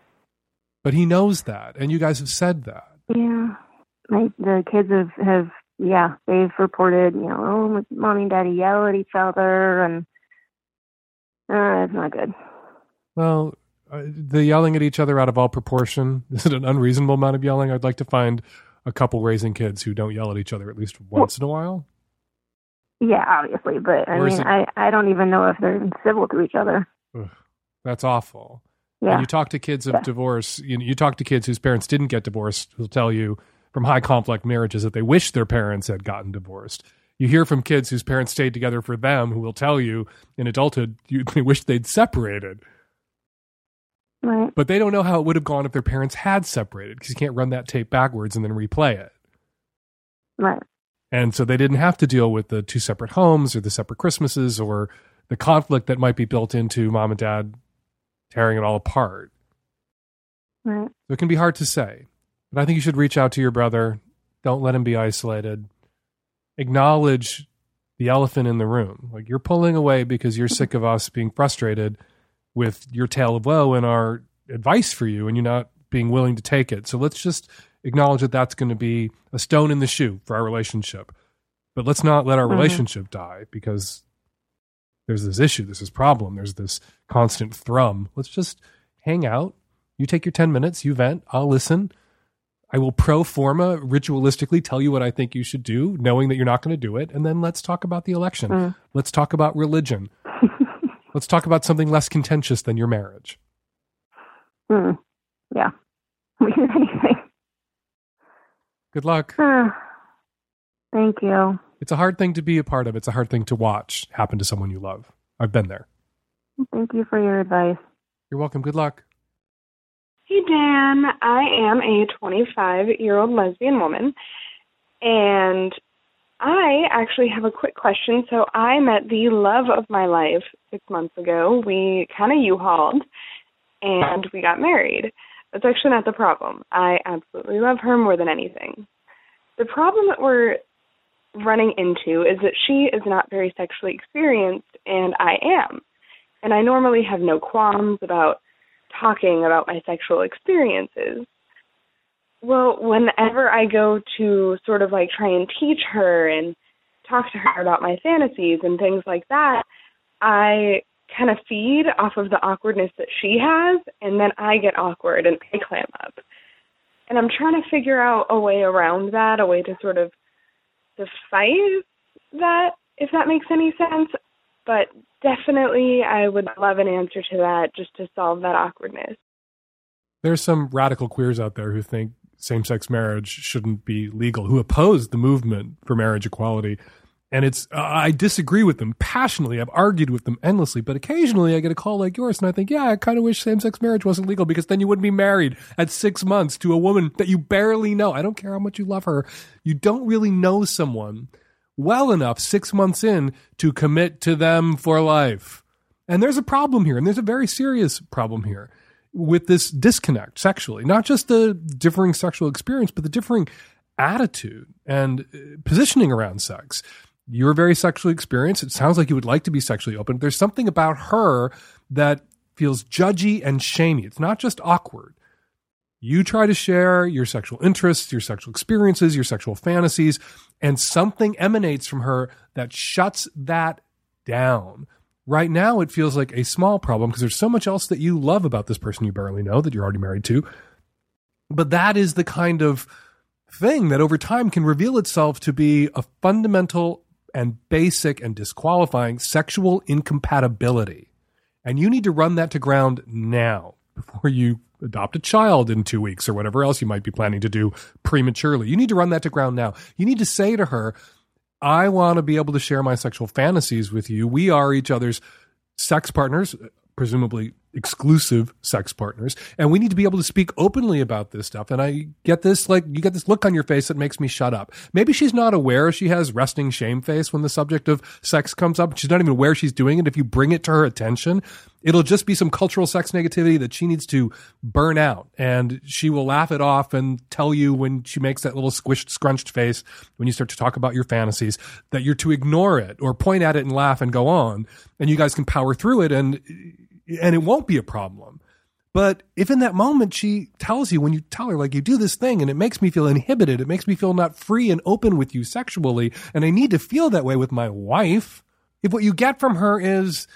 but he knows that. And you guys have said that. Yeah. My the kids have have yeah, they've reported, you know, oh my mommy and daddy yell at each other and uh it's not good. Well, uh, the yelling at each other out of all proportion is it an unreasonable amount of yelling? I'd like to find a couple raising kids who don't yell at each other at least once in a while. Yeah, obviously, but I mean it- I I don't even know if they're civil to each other. Ugh, that's awful. Yeah. And you talk to kids of Yeah. divorce, you, you talk to kids whose parents didn't get divorced, who'll tell you from high conflict marriages that they wish their parents had gotten divorced. You hear from kids whose parents stayed together for them who will tell you in adulthood you, they wish they'd separated. Right. But they don't know how it would have gone if their parents had separated because you can't run that tape backwards and then replay it. Right. And so they didn't have to deal with the two separate homes or the separate Christmases or the conflict that might be built into mom and dad tearing it all apart. Right. So it can be hard to say. But I think you should reach out to your brother. Don't let him be isolated. Acknowledge the elephant in the room. Like you're pulling away because you're sick of us being frustrated with your tale of woe and our advice for you, and you're not being willing to take it. So let's just acknowledge that that's going to be a stone in the shoe for our relationship. But let's not let our Mhm. relationship die because there's this issue, there's this problem, there's this constant thrum. Let's just hang out. You take your 10 minutes, you vent, I'll listen. I will pro forma ritualistically tell you what I think you should do, knowing that you're not going to do it. And then let's talk about the election. Mm. Let's talk about religion. let's talk about something less contentious than your marriage. Mm. Yeah. We can do anything. Good luck. Ah, Thank you. It's a hard thing to be a part of. It's a hard thing to watch happen to someone you love. I've been there. Thank you for your advice. You're welcome. Good luck. Hey, Dan. I am a 25 year old lesbian woman, and I actually have a quick question. So, I met the love of my life six months ago. We kind of U hauled, and we got married. That's actually not the problem. I absolutely love her more than anything. The problem that we're running into is that she is not very sexually experienced, and I am. And I normally have no qualms about talking about my sexual experiences. Well, whenever I go to sort of like try and teach her and talk to her about my fantasies and things like that, I kind of feed off of the awkwardness that she has, and then I get awkward and I clam up. And I'm trying to figure out a way around that, a way to sort of suffice that, if that makes any sense. But definitely, I would love an answer to that just to solve that awkwardness. There's some radical queers out there who think same sex marriage shouldn't be legal, who oppose the movement for marriage equality. And it's, uh, I disagree with them passionately. I've argued with them endlessly, but occasionally I get a call like yours and I think, yeah, I kind of wish same sex marriage wasn't legal because then you wouldn't be married at six months to a woman that you barely know. I don't care how much you love her. You don't really know someone well enough six months in to commit to them for life. And there's a problem here, and there's a very serious problem here with this disconnect sexually, not just the differing sexual experience, but the differing attitude and uh, positioning around sex. You're very sexually experienced. It sounds like you would like to be sexually open. There's something about her that feels judgy and shamey. It's not just awkward. You try to share your sexual interests, your sexual experiences, your sexual fantasies, and something emanates from her that shuts that down. Right now, it feels like a small problem because there's so much else that you love about this person you barely know that you're already married to. But that is the kind of thing that over time can reveal itself to be a fundamental and basic and disqualifying sexual incompatibility. And you need to run that to ground now before you adopt a child in two weeks or whatever else you might be planning to do prematurely. You need to run that to ground now. You need to say to her, I want to be able to share my sexual fantasies with you. We are each other's sex partners, presumably exclusive sex partners. And we need to be able to speak openly about this stuff. And i get this like you get this look on your face that makes me shut up. Maybe she's not aware she has resting shame face when the subject of sex comes up. She's not even aware she's doing it. If you bring it to her attention it'll just be some cultural sex negativity that she needs to burn out. And she will laugh it off and tell you when she makes that little squished scrunched face when you start to talk about your fantasies that you're to ignore it or point at it and laugh and go on. And you guys can power through it. And and it won't be a problem. But if in that moment she tells you, when you tell her, like, you do this thing and it makes me feel inhibited, it makes me feel not free and open with you sexually, and I need to feel that way with my wife, if what you get from her is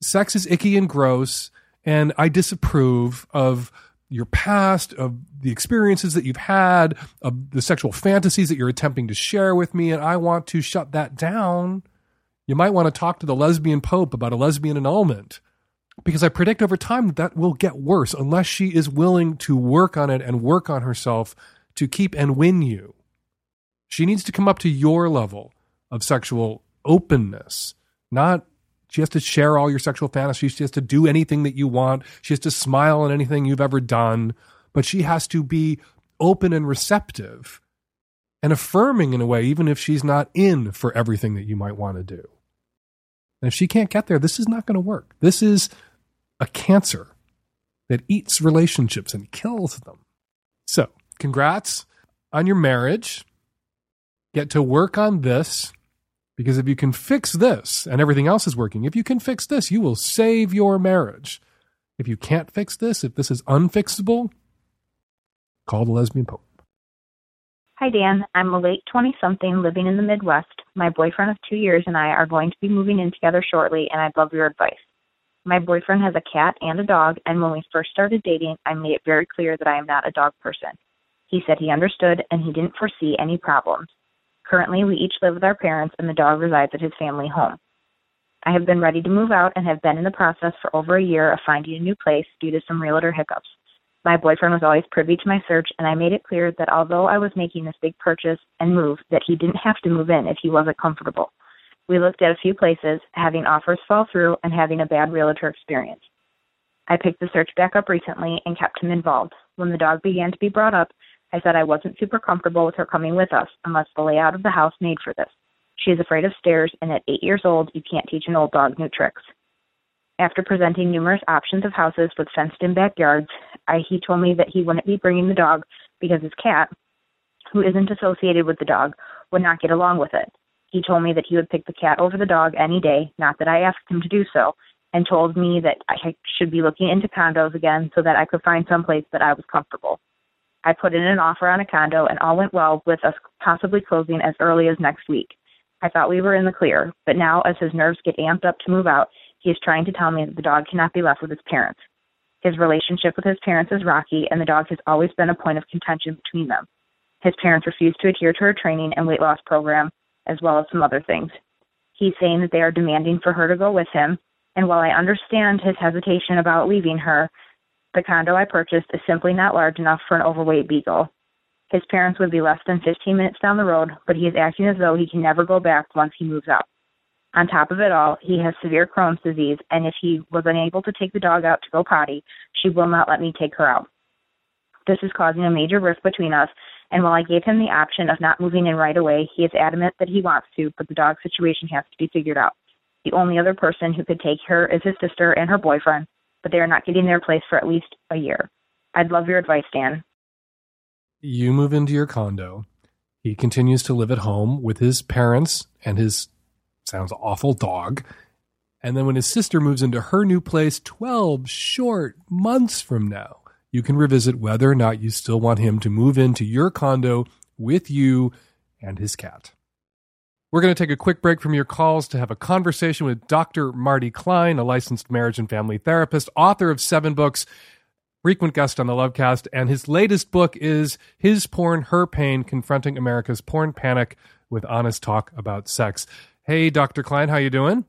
sex is icky and gross, and I disapprove of your past, of the experiences that you've had, of the sexual fantasies that you're attempting to share with me, and I want to shut that down, you might want to talk to the lesbian pope about a lesbian annulment because I predict over time that that will get worse unless she is willing to work on it and work on herself to keep and win you. She needs to come up to your level of sexual openness, not she has to share all your sexual fantasies. She has to do anything that you want. She has to smile on anything you've ever done, but she has to be open and receptive and affirming in a way, even if she's not in for everything that you might want to do. And if she can't get there, this is not going to work. This is a cancer that eats relationships and kills them. So, congrats on your marriage. Get to work on this because if you can fix this and everything else is working, if you can fix this, you will save your marriage. If you can't fix this, if this is unfixable, call the lesbian pope. Hi, Dan. I'm a late 20 something living in the Midwest. My boyfriend of two years and I are going to be moving in together shortly, and I'd love your advice. My boyfriend has a cat and a dog, and when we first started dating, I made it very clear that I am not a dog person. He said he understood and he didn't foresee any problems. Currently, we each live with our parents, and the dog resides at his family home. I have been ready to move out and have been in the process for over a year of finding a new place due to some realtor hiccups. My boyfriend was always privy to my search, and I made it clear that although I was making this big purchase and move, that he didn't have to move in if he wasn't comfortable. We looked at a few places, having offers fall through and having a bad realtor experience. I picked the search back up recently and kept him involved. When the dog began to be brought up, I said I wasn't super comfortable with her coming with us unless the layout of the house made for this. She is afraid of stairs, and at eight years old, you can't teach an old dog new tricks. After presenting numerous options of houses with fenced in backyards, I, he told me that he wouldn't be bringing the dog because his cat, who isn't associated with the dog, would not get along with it. He told me that he would pick the cat over the dog any day, not that I asked him to do so, and told me that I should be looking into condos again so that I could find some place that I was comfortable. I put in an offer on a condo and all went well with us possibly closing as early as next week. I thought we were in the clear, but now as his nerves get amped up to move out, he is trying to tell me that the dog cannot be left with his parents. His relationship with his parents is rocky, and the dog has always been a point of contention between them. His parents refuse to adhere to her training and weight loss program, as well as some other things. He's saying that they are demanding for her to go with him, and while I understand his hesitation about leaving her, the condo I purchased is simply not large enough for an overweight beagle. His parents would be less than 15 minutes down the road, but he is acting as though he can never go back once he moves out. On top of it all, he has severe Crohn's disease, and if he was unable to take the dog out to go potty, she will not let me take her out. This is causing a major rift between us, and while I gave him the option of not moving in right away, he is adamant that he wants to, but the dog situation has to be figured out. The only other person who could take her is his sister and her boyfriend, but they are not getting their place for at least a year. I'd love your advice, Dan. You move into your condo. He continues to live at home with his parents and his sounds awful dog. And then when his sister moves into her new place 12 short months from now, you can revisit whether or not you still want him to move into your condo with you and his cat. We're going to take a quick break from your calls to have a conversation with Dr. Marty Klein, a licensed marriage and family therapist, author of seven books, frequent guest on the Lovecast, and his latest book is His Porn, Her Pain Confronting America's Porn Panic with Honest Talk About Sex. Hey, Dr. Klein, how you doing?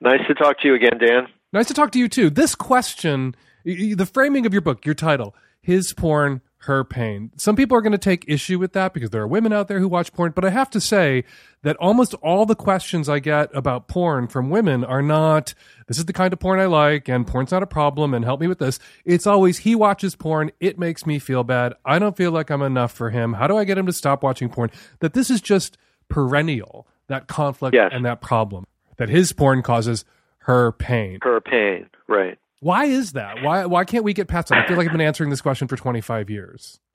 Nice to talk to you again, Dan. Nice to talk to you too. This question, the framing of your book, your title, His Porn, Her Pain. Some people are going to take issue with that because there are women out there who watch porn, but I have to say that almost all the questions I get about porn from women are not, this is the kind of porn I like and porn's not a problem and help me with this. It's always, he watches porn, it makes me feel bad. I don't feel like I'm enough for him. How do I get him to stop watching porn? That this is just perennial that conflict yes. and that problem that his porn causes her pain. Her pain, right. Why is that? Why why can't we get past that? I feel like I've been answering this question for 25 years.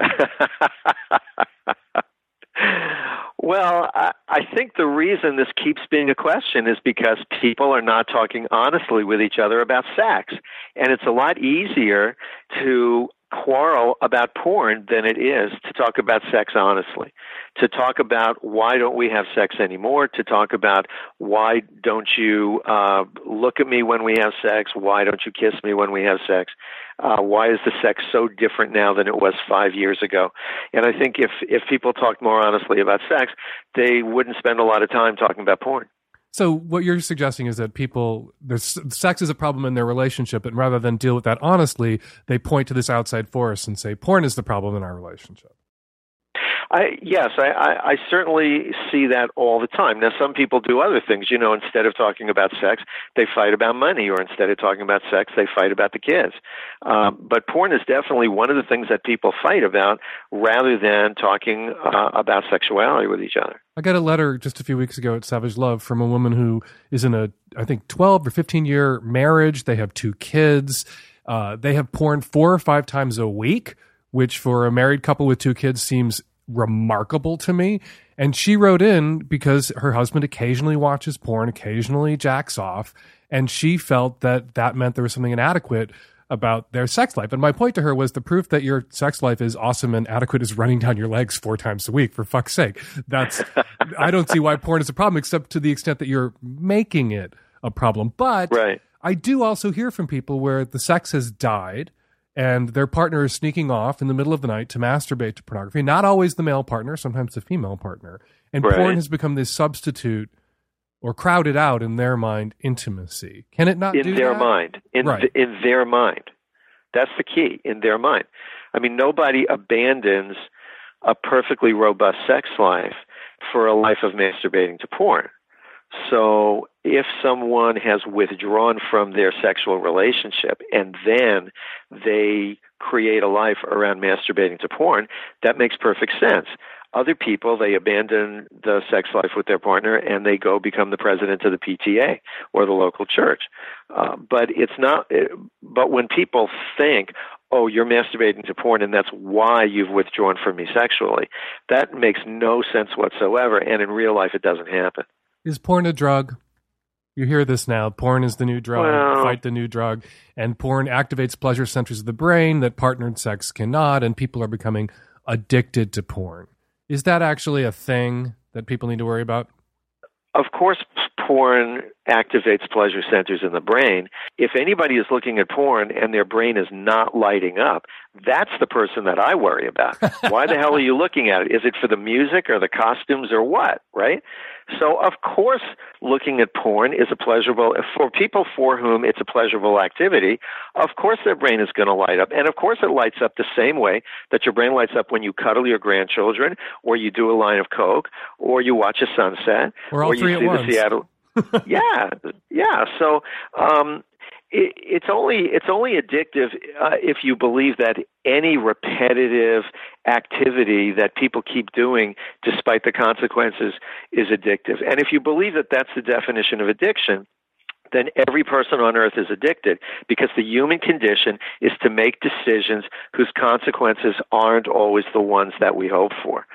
well, I, I think the reason this keeps being a question is because people are not talking honestly with each other about sex. And it's a lot easier to quarrel about porn than it is to talk about sex honestly. To talk about why don't we have sex anymore, to talk about why don't you uh, look at me when we have sex, why don't you kiss me when we have sex, uh, why is the sex so different now than it was five years ago. And I think if, if people talked more honestly about sex, they wouldn't spend a lot of time talking about porn. So what you're suggesting is that people, there's sex is a problem in their relationship, and rather than deal with that honestly, they point to this outside force and say porn is the problem in our relationship. I, yes, I, I, I certainly see that all the time. Now, some people do other things. You know, instead of talking about sex, they fight about money, or instead of talking about sex, they fight about the kids. Um, but porn is definitely one of the things that people fight about, rather than talking uh, about sexuality with each other. I got a letter just a few weeks ago at Savage Love from a woman who is in a, I think, 12 or 15 year marriage. They have two kids. Uh, they have porn four or five times a week, which for a married couple with two kids seems remarkable to me. And she wrote in because her husband occasionally watches porn, occasionally jacks off, and she felt that that meant there was something inadequate about their sex life. And my point to her was the proof that your sex life is awesome and adequate is running down your legs four times a week, for fuck's sake. That's, I don't see why porn is a problem except to the extent that you're making it a problem. But right. I do also hear from people where the sex has died and their partner is sneaking off in the middle of the night to masturbate to pornography. Not always the male partner, sometimes the female partner. And right. porn has become this substitute or crowded out in their mind intimacy. Can it not be? in their that? mind? In right. th- in their mind. That's the key. In their mind. I mean, nobody abandons a perfectly robust sex life for a life of masturbating to porn. So if someone has withdrawn from their sexual relationship and then they create a life around masturbating to porn, that makes perfect sense. Other people, they abandon the sex life with their partner and they go become the president of the PTA or the local church. Uh, but it's not, but when people think, oh, you're masturbating to porn and that's why you've withdrawn from me sexually, that makes no sense whatsoever. And in real life, it doesn't happen. Is porn a drug? You hear this now. Porn is the new drug. Fight the new drug. And porn activates pleasure centers of the brain that partnered sex cannot, and people are becoming addicted to porn. Is that actually a thing that people need to worry about? Of course, porn activates pleasure centers in the brain. If anybody is looking at porn and their brain is not lighting up, that's the person that I worry about. Why the hell are you looking at it? Is it for the music or the costumes or what, right? So, of course, looking at porn is a pleasurable, for people for whom it's a pleasurable activity, of course their brain is going to light up. And of course it lights up the same way that your brain lights up when you cuddle your grandchildren, or you do a line of Coke, or you watch a sunset, Or all you see the Seattle. yeah, yeah. So, um, it, it's only it's only addictive uh, if you believe that any repetitive activity that people keep doing despite the consequences is addictive. And if you believe that that's the definition of addiction, then every person on earth is addicted because the human condition is to make decisions whose consequences aren't always the ones that we hope for.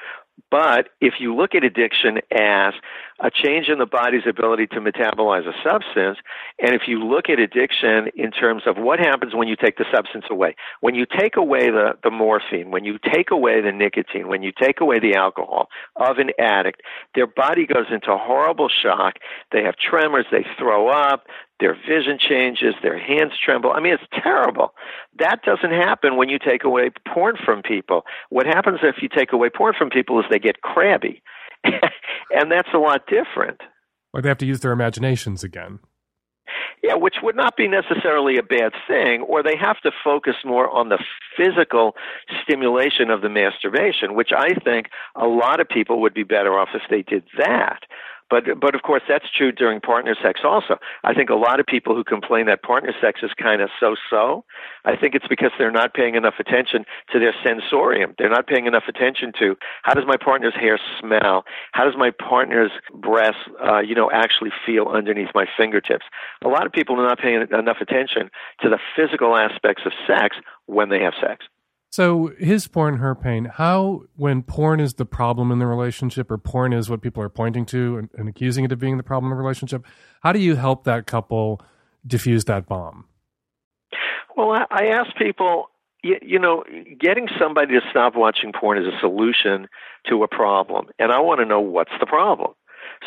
But if you look at addiction as a change in the body's ability to metabolize a substance, and if you look at addiction in terms of what happens when you take the substance away, when you take away the, the morphine, when you take away the nicotine, when you take away the alcohol of an addict, their body goes into horrible shock. They have tremors, they throw up, their vision changes, their hands tremble. I mean, it's terrible. That doesn't happen when you take away porn from people. What happens if you take away porn from people is they get crabby. and that's a lot different. Or they have to use their imaginations again. Yeah, which would not be necessarily a bad thing, or they have to focus more on the physical stimulation of the masturbation, which I think a lot of people would be better off if they did that. But but of course that's true during partner sex also. I think a lot of people who complain that partner sex is kind of so-so, I think it's because they're not paying enough attention to their sensorium. They're not paying enough attention to how does my partner's hair smell? How does my partner's breast, uh, you know, actually feel underneath my fingertips? A lot of people are not paying enough attention to the physical aspects of sex when they have sex. So his porn, her pain. How, when porn is the problem in the relationship, or porn is what people are pointing to and, and accusing it of being the problem in the relationship, how do you help that couple diffuse that bomb? Well, I, I ask people, you, you know, getting somebody to stop watching porn is a solution to a problem, and I want to know what's the problem.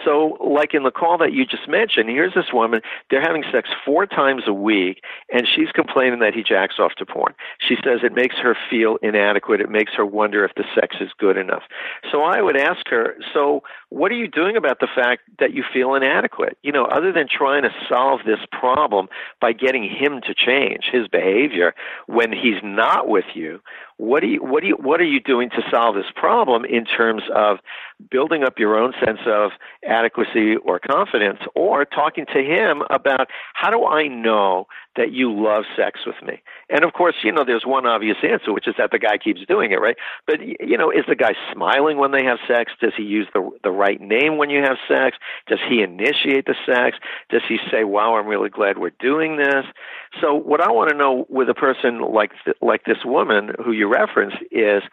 So, like in the call that you just mentioned, here's this woman, they're having sex four times a week, and she's complaining that he jacks off to porn. She says it makes her feel inadequate. It makes her wonder if the sex is good enough. So, I would ask her, so what are you doing about the fact that you feel inadequate? You know, other than trying to solve this problem by getting him to change his behavior when he's not with you, what do you what do you what are you doing to solve this problem in terms of building up your own sense of adequacy or confidence or talking to him about how do I know that you love sex with me? And of course, you know, there's one obvious answer, which is that the guy keeps doing it, right? But you know, is the guy smiling when they have sex? Does he use the the right name when you have sex? Does he initiate the sex? Does he say, "Wow, I'm really glad we're doing this"? So, what I want to know with a person like th- like this woman who you referenced is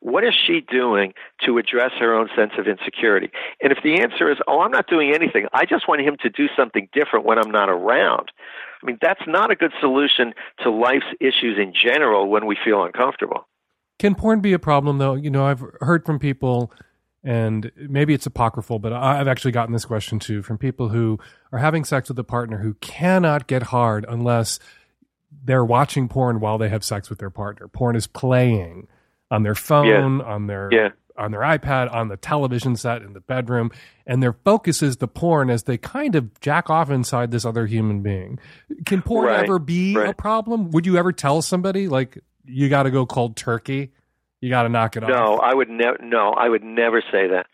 what is she doing to address her own sense of insecurity? And if the answer is, oh, I'm not doing anything, I just want him to do something different when I'm not around. I mean, that's not a good solution to life's issues in general when we feel uncomfortable. Can porn be a problem, though? You know, I've heard from people, and maybe it's apocryphal, but I've actually gotten this question too from people who are having sex with a partner who cannot get hard unless they're watching porn while they have sex with their partner. Porn is playing on their phone, on their Yeah. On their iPad, on the television set in the bedroom, and their focus is the porn as they kind of jack off inside this other human being. Can porn Right, ever be a problem? Would you ever tell somebody like you got to go cold turkey? You got to knock it off. No, I would never. No, I would never say that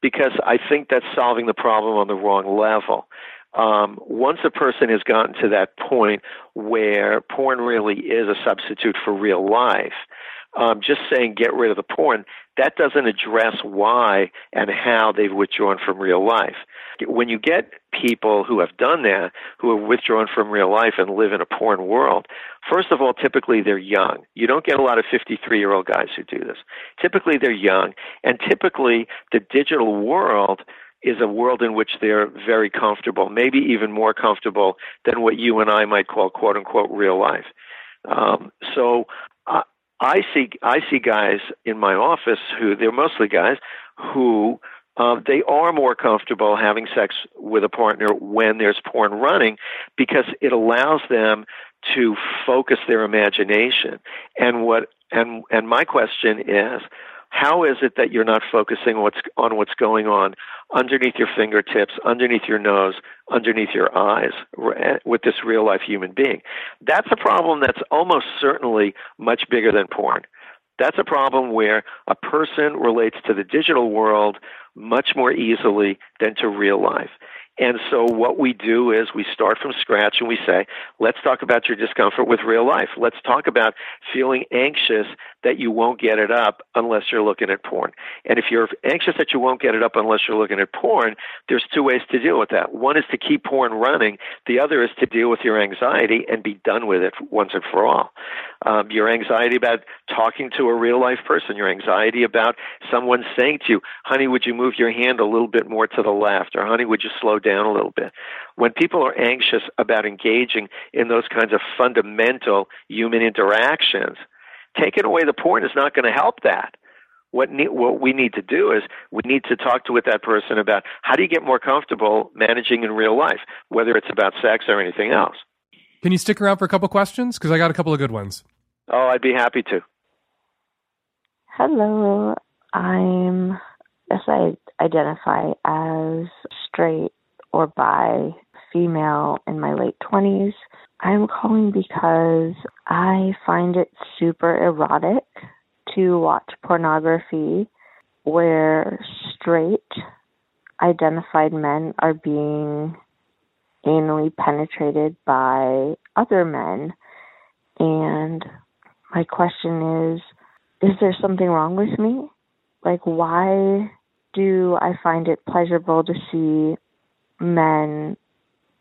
because I think that's solving the problem on the wrong level. um, once a person has gotten to that point where porn really is a substitute for real life, um, just saying get rid of the porn, that doesn't address why and how they've withdrawn from real life. When you get people who have done that, who have withdrawn from real life and live in a porn world, first of all, typically they're young. You don't get a lot of 53 year old guys who do this. Typically they're young, and typically the digital world is a world in which they're very comfortable, maybe even more comfortable than what you and I might call quote unquote real life. Um, so I see I see guys in my office who they're mostly guys who um, they are more comfortable having sex with a partner when there's porn running because it allows them to focus their imagination. And what and and my question is, how is it that you're not focusing what's on what's going on underneath your fingertips, underneath your nose, underneath your eyes eh, with this real life human being? That's a problem that's almost certainly much bigger than porn. That's a problem where a person relates to the digital world much more easily than to real life. And so what we do is we start from scratch and we say, let's talk about your discomfort with real life. Let's talk about feeling anxious that you won't get it up unless you're looking at porn. And if you're anxious that you won't get it up unless you're looking at porn, there's two ways to deal with that. One is to keep porn running. The other is to deal with your anxiety and be done with it once and for all. Um, your anxiety about talking to a real life person, your anxiety about someone saying to you, honey, would you move your hand a little bit more to the left? Or honey, would you slow down a little bit? When people are anxious about engaging in those kinds of fundamental human interactions, taking away the porn is not going to help that. What, ne- what we need to do is we need to talk to with that person about how do you get more comfortable managing in real life, whether it's about sex or anything else. Can you stick around for a couple questions? Because I got a couple of good ones. Oh, I'd be happy to. Hello, I'm as I identify as straight or bi female in my late 20s. I'm calling because I find it super erotic to watch pornography where straight identified men are being anally penetrated by other men. And my question is is there something wrong with me? Like, why do I find it pleasurable to see men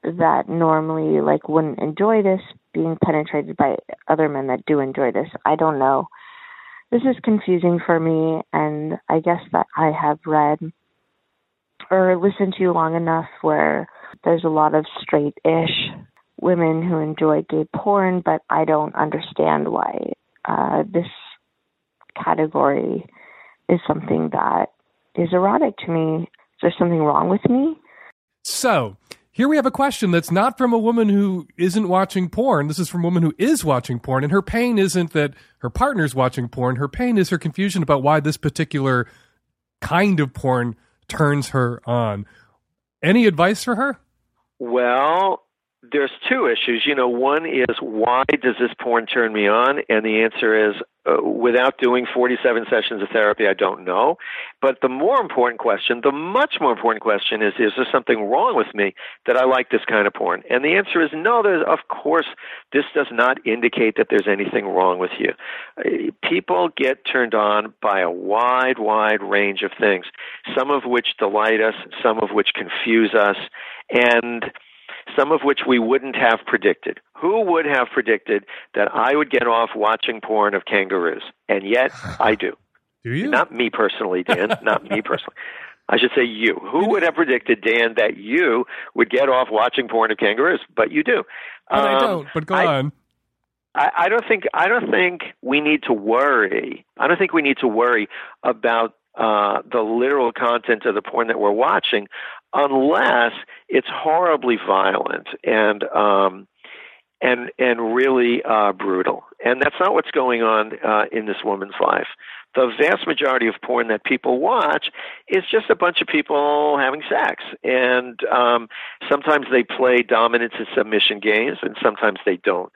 that normally like wouldn't enjoy this being penetrated by other men that do enjoy this. I don't know. This is confusing for me and I guess that I have read or listened to long enough where there's a lot of straight-ish women who enjoy gay porn, but I don't understand why uh, this category is something that is erotic to me. Is there something wrong with me? So, here we have a question that's not from a woman who isn't watching porn. This is from a woman who is watching porn. And her pain isn't that her partner's watching porn. Her pain is her confusion about why this particular kind of porn turns her on. Any advice for her? Well, there's two issues. You know, one is why does this porn turn me on? And the answer is uh, without doing 47 sessions of therapy, I don't know. But the more important question, the much more important question is is there something wrong with me that I like this kind of porn? And the answer is no, there's, of course, this does not indicate that there's anything wrong with you. Uh, people get turned on by a wide, wide range of things, some of which delight us, some of which confuse us. And some of which we wouldn't have predicted. Who would have predicted that I would get off watching porn of kangaroos? And yet I do. Do you? Not me personally, Dan. not me personally. I should say you. Who would have predicted, Dan, that you would get off watching porn of kangaroos? But you do. But I Um, don't. But go I- on. I, I don't think I don't think we need to worry. I don't think we need to worry about uh, the literal content of the porn that we're watching, unless it's horribly violent and um, and and really uh, brutal. And that's not what's going on uh, in this woman's life. The vast majority of porn that people watch is just a bunch of people having sex, and um, sometimes they play dominance and submission games, and sometimes they don't.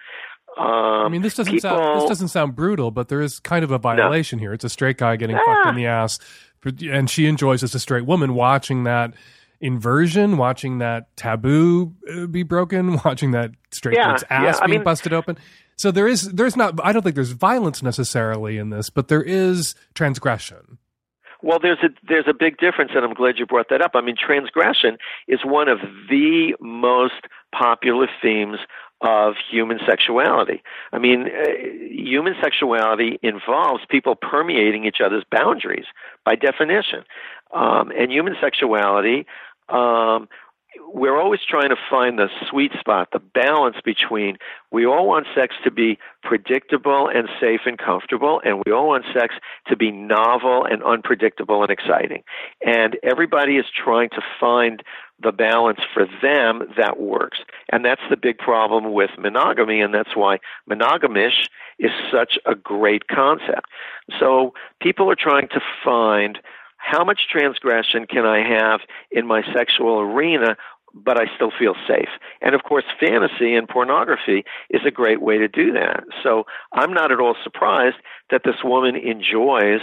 Um, I mean, this doesn't people, sound this doesn't sound brutal, but there is kind of a violation here. It's a straight guy getting fucked in the ass, and she enjoys as a straight woman watching that inversion, watching that taboo uh, be broken, watching that straight Yeah, ass yeah, I being mean- busted open. So there is there's not I don't think there's violence necessarily in this, but there is transgression. Well, there's a there's a big difference, and I'm glad you brought that up. I mean, transgression is one of the most popular themes of human sexuality. I mean, uh, human sexuality involves people permeating each other's boundaries by definition, um, and human sexuality. Um, we're always trying to find the sweet spot, the balance between we all want sex to be predictable and safe and comfortable, and we all want sex to be novel and unpredictable and exciting. And everybody is trying to find the balance for them that works. And that's the big problem with monogamy, and that's why monogamish is such a great concept. So people are trying to find how much transgression can I have in my sexual arena, but I still feel safe? And of course, fantasy and pornography is a great way to do that. So I'm not at all surprised that this woman enjoys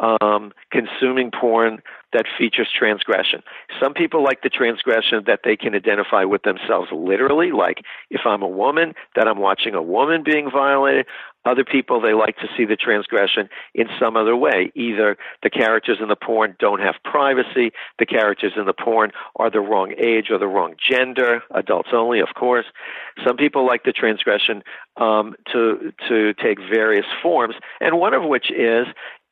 um, consuming porn that features transgression. Some people like the transgression that they can identify with themselves literally, like if I'm a woman, that I'm watching a woman being violated. Other people, they like to see the transgression in some other way. Either the characters in the porn don't have privacy, the characters in the porn are the wrong age or the wrong gender, adults only, of course. Some people like the transgression um, to to take various forms, and one of which is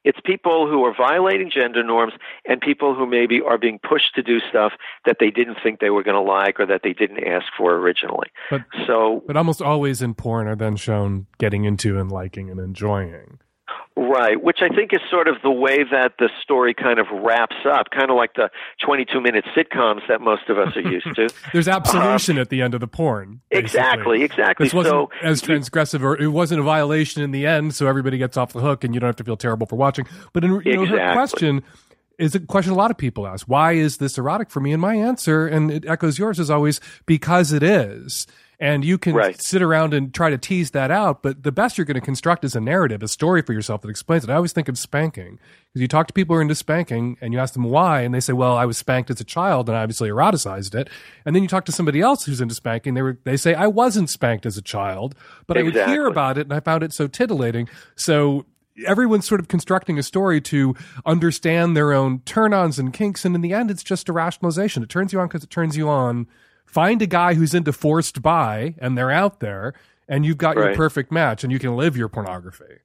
it's people who are violating gender norms and people who maybe are being pushed to do stuff that they didn't think they were going to like or that they didn't ask for originally. But So but almost always in porn are then shown getting into and liking and enjoying. Right, which I think is sort of the way that the story kind of wraps up, kind of like the 22 minute sitcoms that most of us are used to. There's absolution um, at the end of the porn. basically. Exactly, exactly. This wasn't So as transgressive, or it wasn't a violation in the end, so everybody gets off the hook, and you don't have to feel terrible for watching. But in, you know, her question is a question a lot of people ask: Why is this erotic for me? And my answer, and it echoes yours, is always because it is. And you can Right. sit around and try to tease that out, but the best you're going to construct is a narrative, a story for yourself that explains it. I always think of spanking because you talk to people who are into spanking and you ask them why, and they say, "Well, I was spanked as a child and I obviously eroticized it." And then you talk to somebody else who's into spanking, they were they say, "I wasn't spanked as a child, but I would hear about it and I found it so titillating." So everyone's sort of constructing a story to understand their own turn-ons and kinks, and in the end, it's just a rationalization. It turns you on because it turns you on. Find a guy who's into forced bi, and they're out there, and you've got your perfect match, and you can live your pornography.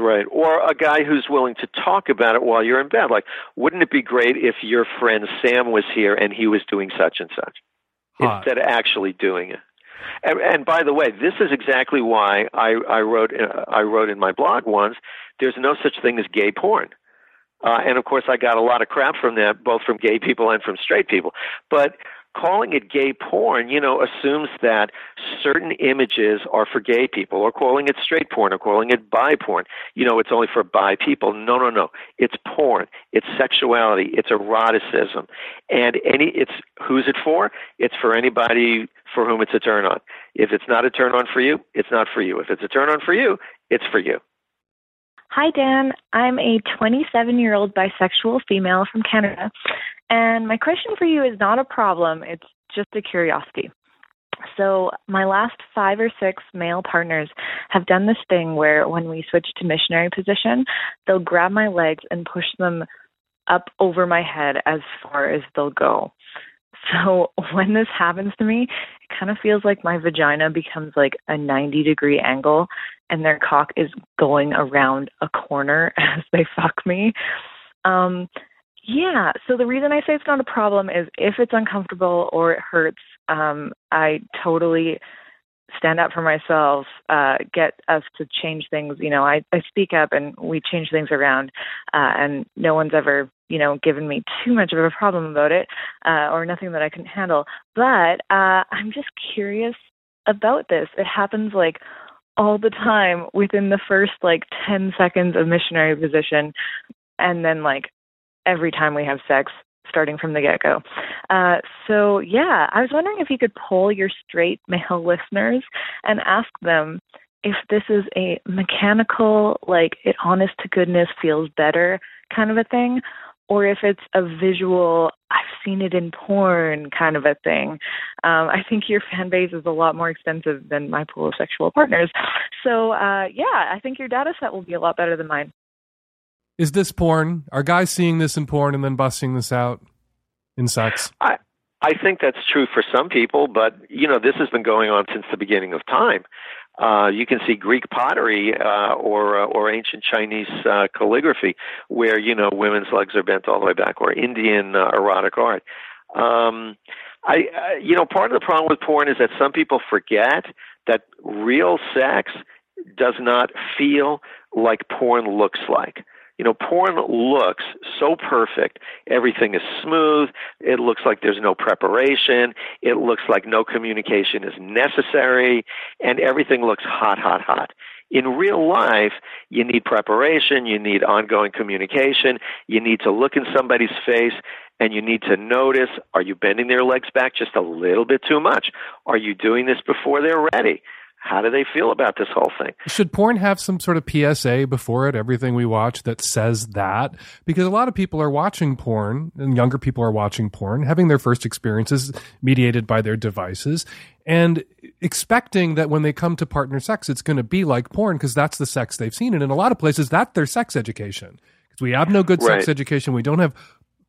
Right. Or a guy who's willing to talk about it while you're in bed. Like, wouldn't it be great if your friend Sam was here and he was doing such and such Hot. instead of actually doing it? And, and by the way, this is exactly why I, I wrote uh, I wrote in my blog once. There's no such thing as gay porn, uh, and of course I got a lot of crap from that, both from gay people and from straight people. But calling it gay porn, you know, assumes that certain images are for gay people, or calling it straight porn, or calling it bi porn. You know, it's only for bi people. No, no, no. It's porn. It's sexuality. It's eroticism, and any. It's who's it for? It's for anybody for whom it's a turn on. If it's not a turn on for you, it's not for you. If it's a turn on for you, it's for you. Hi, Dan. I'm a 27 year old bisexual female from Canada. And my question for you is not a problem, it's just a curiosity. So, my last five or six male partners have done this thing where when we switch to missionary position, they'll grab my legs and push them up over my head as far as they'll go. So, when this happens to me, it kind of feels like my vagina becomes like a 90 degree angle and their cock is going around a corner as they fuck me. Um yeah, so the reason I say it's not a problem is if it's uncomfortable or it hurts, um I totally stand up for myself, uh get us to change things, you know, I I speak up and we change things around uh and no one's ever, you know, given me too much of a problem about it uh or nothing that I couldn't handle. But uh I'm just curious about this. It happens like all the time within the first like 10 seconds of missionary position and then like every time we have sex starting from the get-go. Uh so yeah, I was wondering if you could poll your straight male listeners and ask them if this is a mechanical like it honest to goodness feels better kind of a thing or if it's a visual I've seen it in porn kind of a thing. Um, I think your fan base is a lot more extensive than my pool of sexual partners. So, uh, yeah, I think your data set will be a lot better than mine. Is this porn? Are guys seeing this in porn and then busting this out in sex? I I think that's true for some people, but you know this has been going on since the beginning of time. Uh, you can see Greek pottery uh, or uh, or ancient Chinese uh, calligraphy, where you know women's legs are bent all the way back, or Indian uh, erotic art. Um, I, uh, you know, part of the problem with porn is that some people forget that real sex does not feel like porn looks like. You know, porn looks so perfect. Everything is smooth. It looks like there's no preparation. It looks like no communication is necessary. And everything looks hot, hot, hot. In real life, you need preparation. You need ongoing communication. You need to look in somebody's face and you need to notice are you bending their legs back just a little bit too much? Are you doing this before they're ready? How do they feel about this whole thing? Should porn have some sort of PSA before it, everything we watch that says that? Because a lot of people are watching porn, and younger people are watching porn, having their first experiences mediated by their devices, and expecting that when they come to partner sex, it's going to be like porn because that's the sex they've seen. And in a lot of places, that's their sex education. Because we have no good Right. sex education. We don't have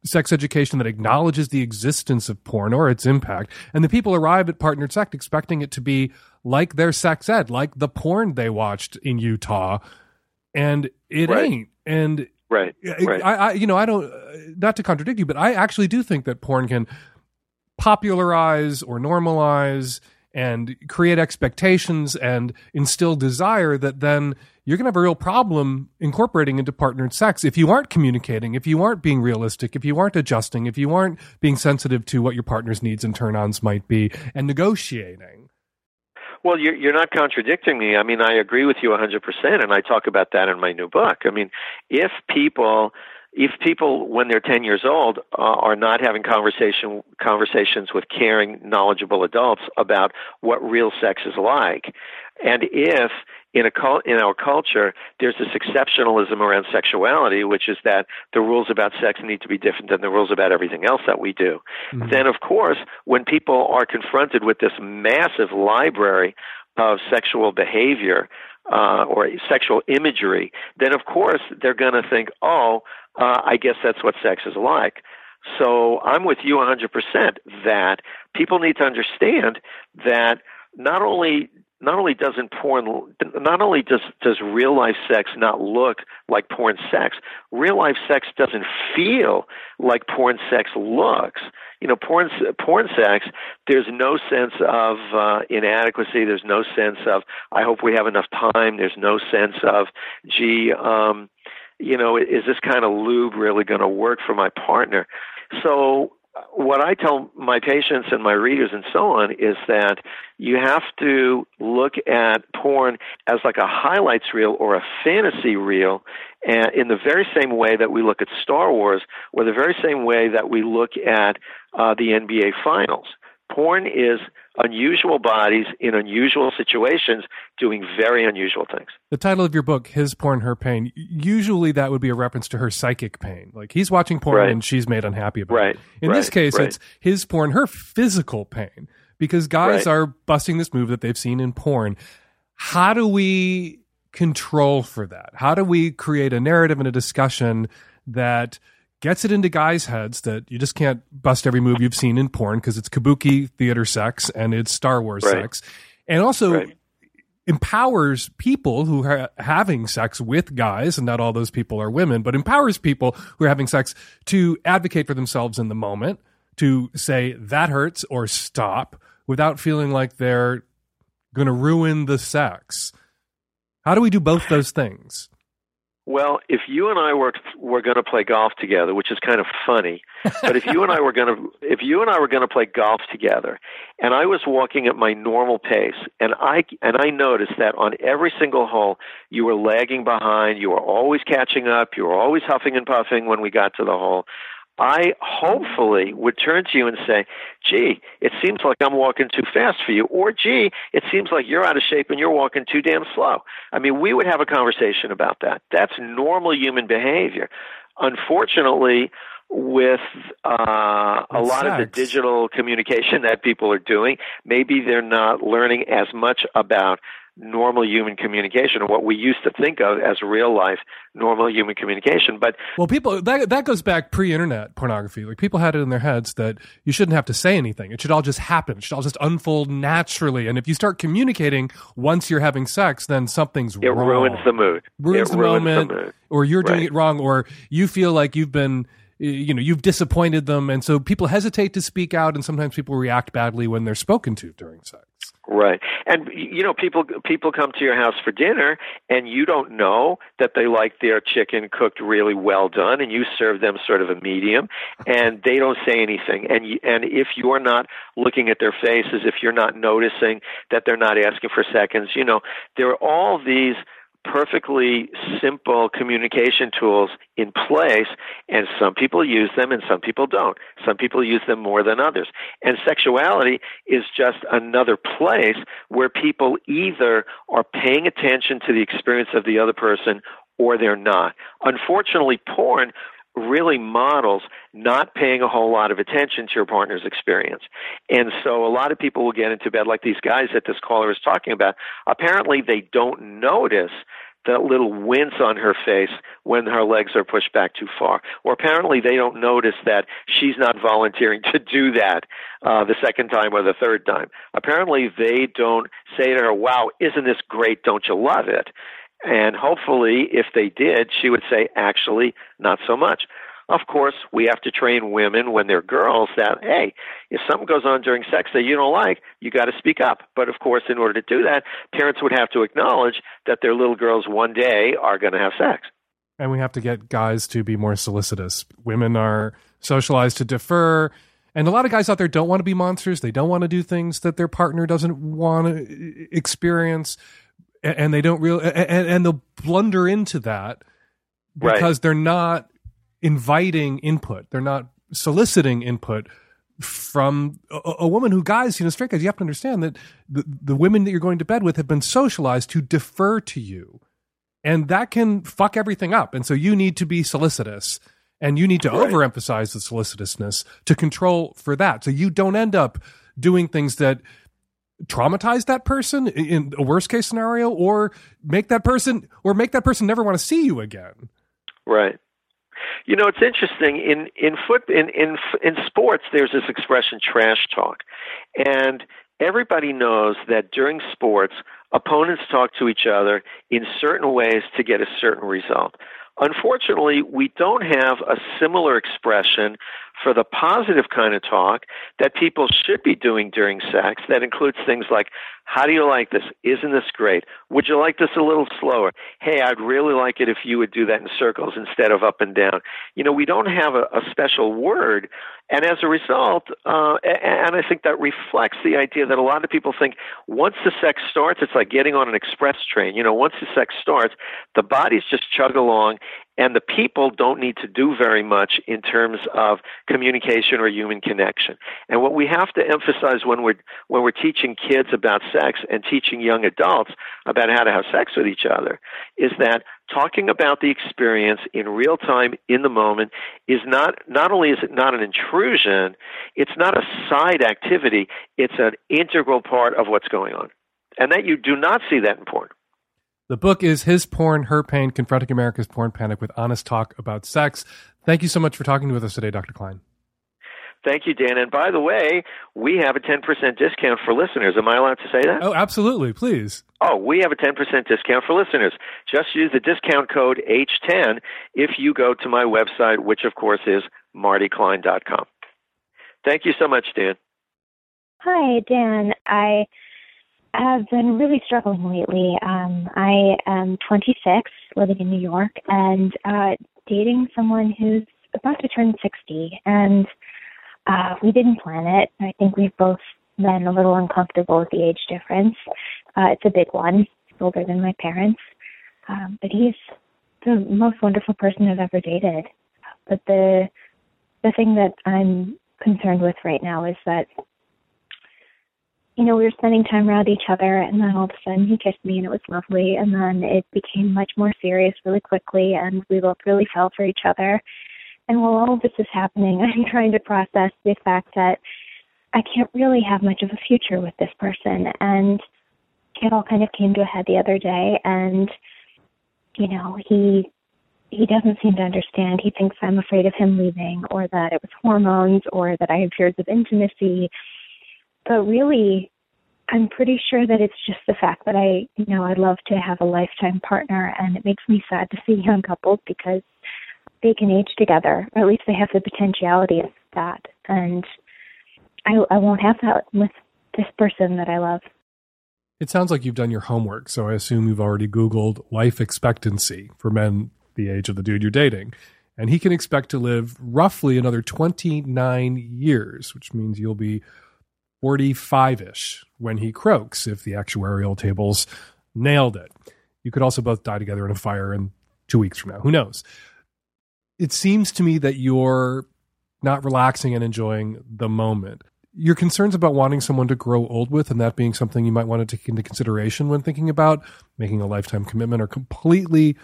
sex education that acknowledges the existence of porn or its impact. And the people arrive at partnered sex expecting it to be like their sex ed, like the porn they watched in Utah. And it Right. ain't. And Right. I- Right. I, I, you know, I don't, uh, not to contradict you, but I actually do think that porn can popularize or normalize and create expectations and instill desire that then you're going to have a real problem incorporating into partnered sex if you aren't communicating, if you aren't being realistic, if you aren't adjusting, if you aren't being sensitive to what your partner's needs and turn ons might be and negotiating. Well, you're, not contradicting me. I mean, I agree with you 100%, and I talk about that in my new book. I mean, if people, if people when they're 10 years old uh, are not having conversation conversations with caring, knowledgeable adults about what real sex is like, and if in a in our culture there's this exceptionalism around sexuality, which is that the rules about sex need to be different than the rules about everything else that we do, then of course when people are confronted with this massive library of sexual behavior uh, or sexual imagery, then of course they're going to think, oh, uh, I guess that's what sex is like. So I'm with you 100% that people need to understand that not only not only doesn't porn not only does does real life sex not look like porn sex real life sex doesn't feel like porn sex looks. You know porn porn sex there's no sense of uh inadequacy there's no sense of i hope we have enough time there's no sense of gee um you know is this kind of lube really going to work for my partner? So what I tell my patients and my readers and so on is that you have to look at porn as like a highlights reel or a fantasy reel and in the very same way that we look at Star Wars or the very same way that we look at uh, the NBA finals. Porn is unusual bodies in unusual situations doing very unusual things. The title of your book, His Porn, Her Pain, usually that would be a reference to her psychic pain. Like he's watching porn Right. and she's made unhappy about Right, it. In this case, right. it's his porn, her physical pain, because guys Right. are busting this move that they've seen in porn. How do we control for that? How do we create a narrative and a discussion that gets it into guys' heads that you just can't bust every move you've seen in porn because it's kabuki theater sex and it's Star Wars Right. sex, and also empowers people who are having sex with guys, and not all those people are women, but empowers people who are having sex to advocate for themselves in the moment, to say that hurts or stop without feeling like they're going to ruin the sex. How do we do both those things? Well, if you and I were were going to play golf together, which is kind of funny, but if you and I were going to if you and I were going to play golf together, and I was walking at my normal pace, and I and I noticed that on every single hole you were lagging behind, you were always catching up, you were always huffing and puffing when we got to the hole. I hopefully would turn to you and say, gee, it seems like I'm walking too fast for you. Or, gee, it seems like you're out of shape and you're walking too damn slow. I mean, we would have a conversation about that. That's normal human behavior. Unfortunately, with uh, a lot of the digital communication that people are doing, maybe they're not learning as much about normal human communication or what we used to think of as real life normal human communication. But Well, people that that goes back pre-internet pornography. Like people had it in their heads that you shouldn't have to say anything. It should all just happen. It should all just unfold naturally. And if you start communicating once you're having sex, then something's it wrong. ruins the mood. ruins it the ruins moment, the mood. or you're doing Right. it wrong, or you feel like you've been, you know, you've disappointed them, and so people hesitate to speak out, and sometimes people react badly when they're spoken to during sex. Right. And you know, people people come to your house for dinner and you don't know that they like their chicken cooked really well done and you serve them sort of a medium and they don't say anything. And you, and if you're not looking at their faces, if you're not noticing that they're not asking for seconds, you know, there are all these perfectly simple communication tools in place and some people use them and some people don't. Some people use them more than others. And sexuality is just another place where people either are paying attention to the experience of the other person or they're not. Unfortunately porn really models not paying a whole lot of attention to your partner's experience. And so a lot of people will get into bed like these guys that this caller is talking about. Apparently they don't notice that little wince on her face when her legs are pushed back too far. Or apparently they don't notice that she's not volunteering to do that uh, the second time or the third time. Apparently they don't say to her, wow, isn't this great? Don't you love it? And hopefully, if they did, she would say, actually, not so much. Of course, we have to train women when they're girls that, hey, if something goes on during sex that you don't like, you got to speak up. But of course, in order to do that, parents would have to acknowledge that their little girls one day are going to have sex. and we have to get guys to be more solicitous. Women are socialized to defer, and a lot of guys out there don't want to be monsters. They don't want to do things that their partner doesn't want to experience, and they don't real and, and they'll blunder into that Right. because they're not inviting input. They're not soliciting input from a, a woman who guys, you know, straight guys, you have to understand that the, the women that you're going to bed with have been socialized to defer to you and that can fuck everything up. And so you need to be solicitous and you need to Right. overemphasize the solicitousness to control for that. So you don't end up doing things that traumatize that person in a worst case scenario or make that person or make that person never want to see you again. Right. You know, it's interesting in in foot in in in sports. There's this expression, trash talk, and everybody knows that during sports, opponents talk to each other in certain ways to get a certain result. Unfortunately, we don't have a similar expression for the positive kind of talk that people should be doing during sex that includes things like, How do you like this? Isn't this great? Would you like this a little slower? Hey, I'd really like it if you would do that in circles instead of up and down. You know, we don't have a, a special word. And as a result, uh, and I think that reflects the idea that a lot of people think once the sex starts, it's like getting on an express train. You know, once the sex starts, the bodies just chug along and the people don't need to do very much in terms of communication or human connection. And what we have to emphasize when we're when we're teaching kids about sex and teaching young adults about how to have sex with each other is that talking about the experience in real time in the moment is not not only is it not an intrusion, it's not a side activity, it's an integral part of what's going on. And that you do not see that in porn. The book is His Porn, Her Pain, Confronting America's Porn Panic with Honest Talk About Sex. Thank you so much for talking with us today, Dr. Klein. Thank you, Dan. And by the way, we have a 10% discount for listeners. Am I allowed to say that? Oh, absolutely. Please. Oh, we have a 10% discount for listeners. Just use the discount code H10 if you go to my website, which of course is martyklein.com. Thank you so much, Dan. Hi, Dan. I have been really struggling lately. Um, I am 26, living in New York, and uh, dating someone who's about to turn 60. And uh, we didn't plan it. I think we've both been a little uncomfortable with the age difference. Uh, it's a big one. He's older than my parents, um, but he's the most wonderful person I've ever dated. But the the thing that I'm concerned with right now is that you know, we were spending time around each other, and then all of a sudden he kissed me, and it was lovely. And then it became much more serious really quickly, and we both really fell for each other. And while all of this is happening, I'm trying to process the fact that I can't really have much of a future with this person. And it all kind of came to a head the other day. And, you know, he he doesn't seem to understand. He thinks I'm afraid of him leaving or that it was hormones or that I have fears of intimacy. But really, I'm pretty sure that it's just the fact that I, you know, I love to have a lifetime partner and it makes me sad to see young couples because they can age together, or at least they have the potentiality of that. And I I won't have that with this person that I love. It sounds like you've done your homework, so I assume you've already Googled life expectancy for men the age of the dude you're dating. And he can expect to live roughly another 29 years, which means you'll be 45 ish when he croaks if the actuarial tables nailed it. You could also both die together in a fire in two weeks from now. Who knows? It seems to me that you're not relaxing and enjoying the moment. Your concerns about wanting someone to grow old with and that being something you might want to take into consideration when thinking about making a lifetime commitment are completely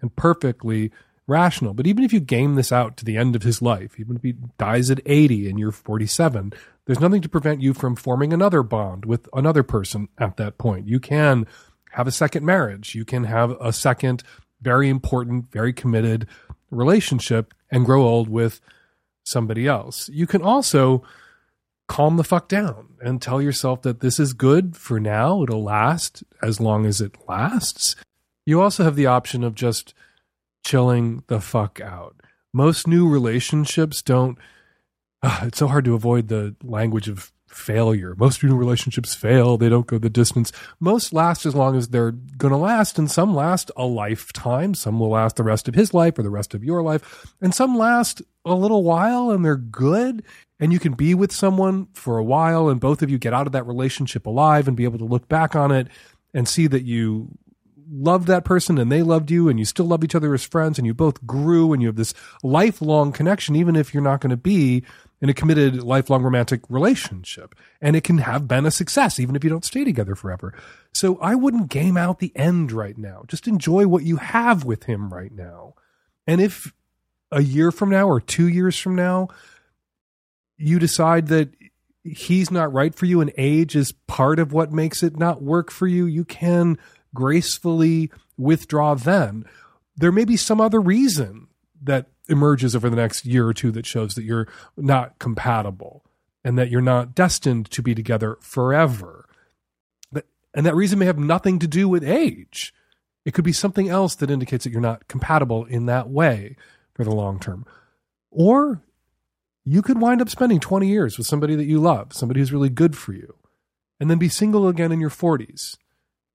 and perfectly rational. But even if you game this out to the end of his life, even if he dies at 80 and you're 47, there's nothing to prevent you from forming another bond with another person at that point. You can have a second marriage. You can have a second, very important, very committed relationship and grow old with somebody else. You can also calm the fuck down and tell yourself that this is good for now. It'll last as long as it lasts. You also have the option of just chilling the fuck out. Most new relationships don't, uh, it's so hard to avoid the language of failure. Most new relationships fail, they don't go the distance. Most last as long as they're going to last, and some last a lifetime. Some will last the rest of his life or the rest of your life, and some last a little while and they're good. And you can be with someone for a while, and both of you get out of that relationship alive and be able to look back on it and see that you loved that person and they loved you and you still love each other as friends and you both grew and you have this lifelong connection, even if you're not going to be in a committed lifelong romantic relationship. And it can have been a success, even if you don't stay together forever. So I wouldn't game out the end right now. Just enjoy what you have with him right now. And if a year from now or two years from now, you decide that he's not right for you and age is part of what makes it not work for you, you can gracefully withdraw then. There may be some other reason that emerges over the next year or two that shows that you're not compatible and that you're not destined to be together forever. And that reason may have nothing to do with age. It could be something else that indicates that you're not compatible in that way for the long term. Or you could wind up spending 20 years with somebody that you love, somebody who's really good for you, and then be single again in your 40s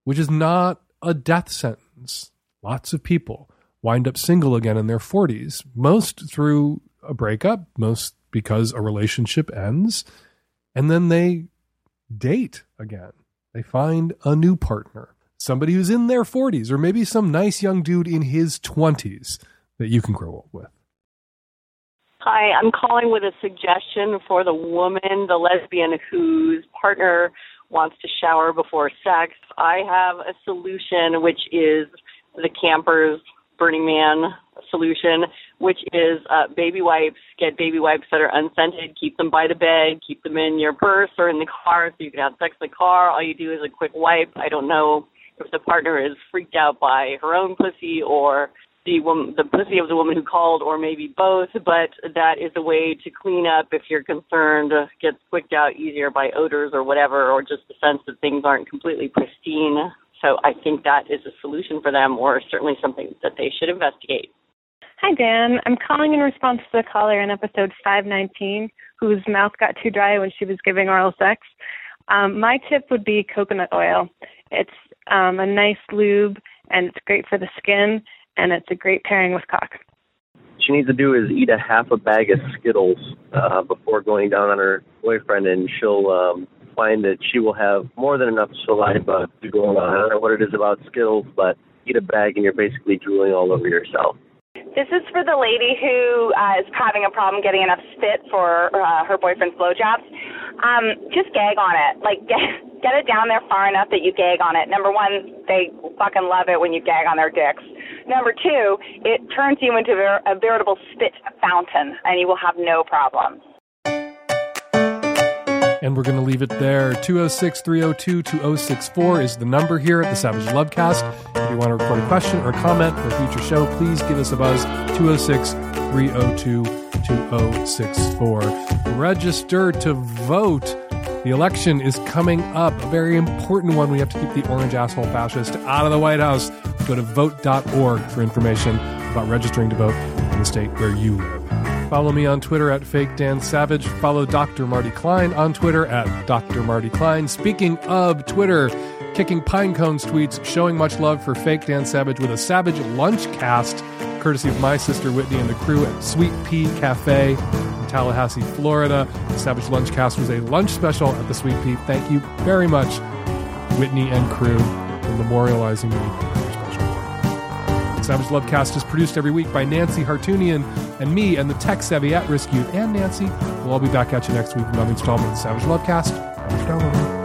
which is not a death sentence. Lots of people wind up single again in their 40s, most through a breakup, most because a relationship ends, and then they date again. They find a new partner, somebody who's in their 40s, or maybe some nice young dude in his 20s that you can grow up with. Hi, I'm calling with a suggestion for the woman, the lesbian whose partner wants to shower before sex. I have a solution, which is the campers Burning Man solution, which is uh, baby wipes. Get baby wipes that are unscented. Keep them by the bed. Keep them in your purse or in the car so you can have sex in the car. All you do is a quick wipe. I don't know if the partner is freaked out by her own pussy or the woman, the pussy of the woman who called, or maybe both. But that is a way to clean up if you're concerned. Uh, gets squicked out easier by odors or whatever, or just the sense that things aren't completely pristine. So I think that is a solution for them, or certainly something that they should investigate. Hi, Dan. I'm calling in response to the caller in episode 519 whose mouth got too dry when she was giving oral sex. Um, my tip would be coconut oil. It's um, a nice lube and it's great for the skin and it's a great pairing with cock. What She needs to do is eat a half a bag of Skittles uh, before going down on her boyfriend, and she'll um, find that she will have more than enough saliva to go on. I don't know what it is about Skittles, but eat a bag and you're basically drooling all over yourself. This is for the lady who uh, is having a problem getting enough spit for uh, her boyfriend's blowjobs. Um, just gag on it. Like, get, get it down there far enough that you gag on it. Number one, they fucking love it when you gag on their dicks. Number two, it turns you into a veritable spit fountain, and you will have no problems. And we're going to leave it there. 206 302 2064 is the number here at the Savage Lovecast. If you want to record a question or comment for a future show, please give us a buzz 206 302 2064. Register to vote. The election is coming up, a very important one. We have to keep the orange asshole fascist out of the White House. Go to vote.org for information about registering to vote in the state where you live. Follow me on Twitter at Fake Dan Savage. Follow Dr. Marty Klein on Twitter at Dr. Marty Klein. Speaking of Twitter, kicking pine cones tweets showing much love for Fake Dan Savage with a Savage lunch cast, courtesy of my sister Whitney and the crew at Sweet Pea Cafe in Tallahassee, Florida. The Savage Lunch Cast was a lunch special at the Sweet Pea. Thank you very much, Whitney and crew, for memorializing me. Savage Lovecast is produced every week by Nancy Hartunian and me and the tech savvy at risk youth and Nancy. We'll all be back at you next week with another installment of Savage Lovecast. Downloading.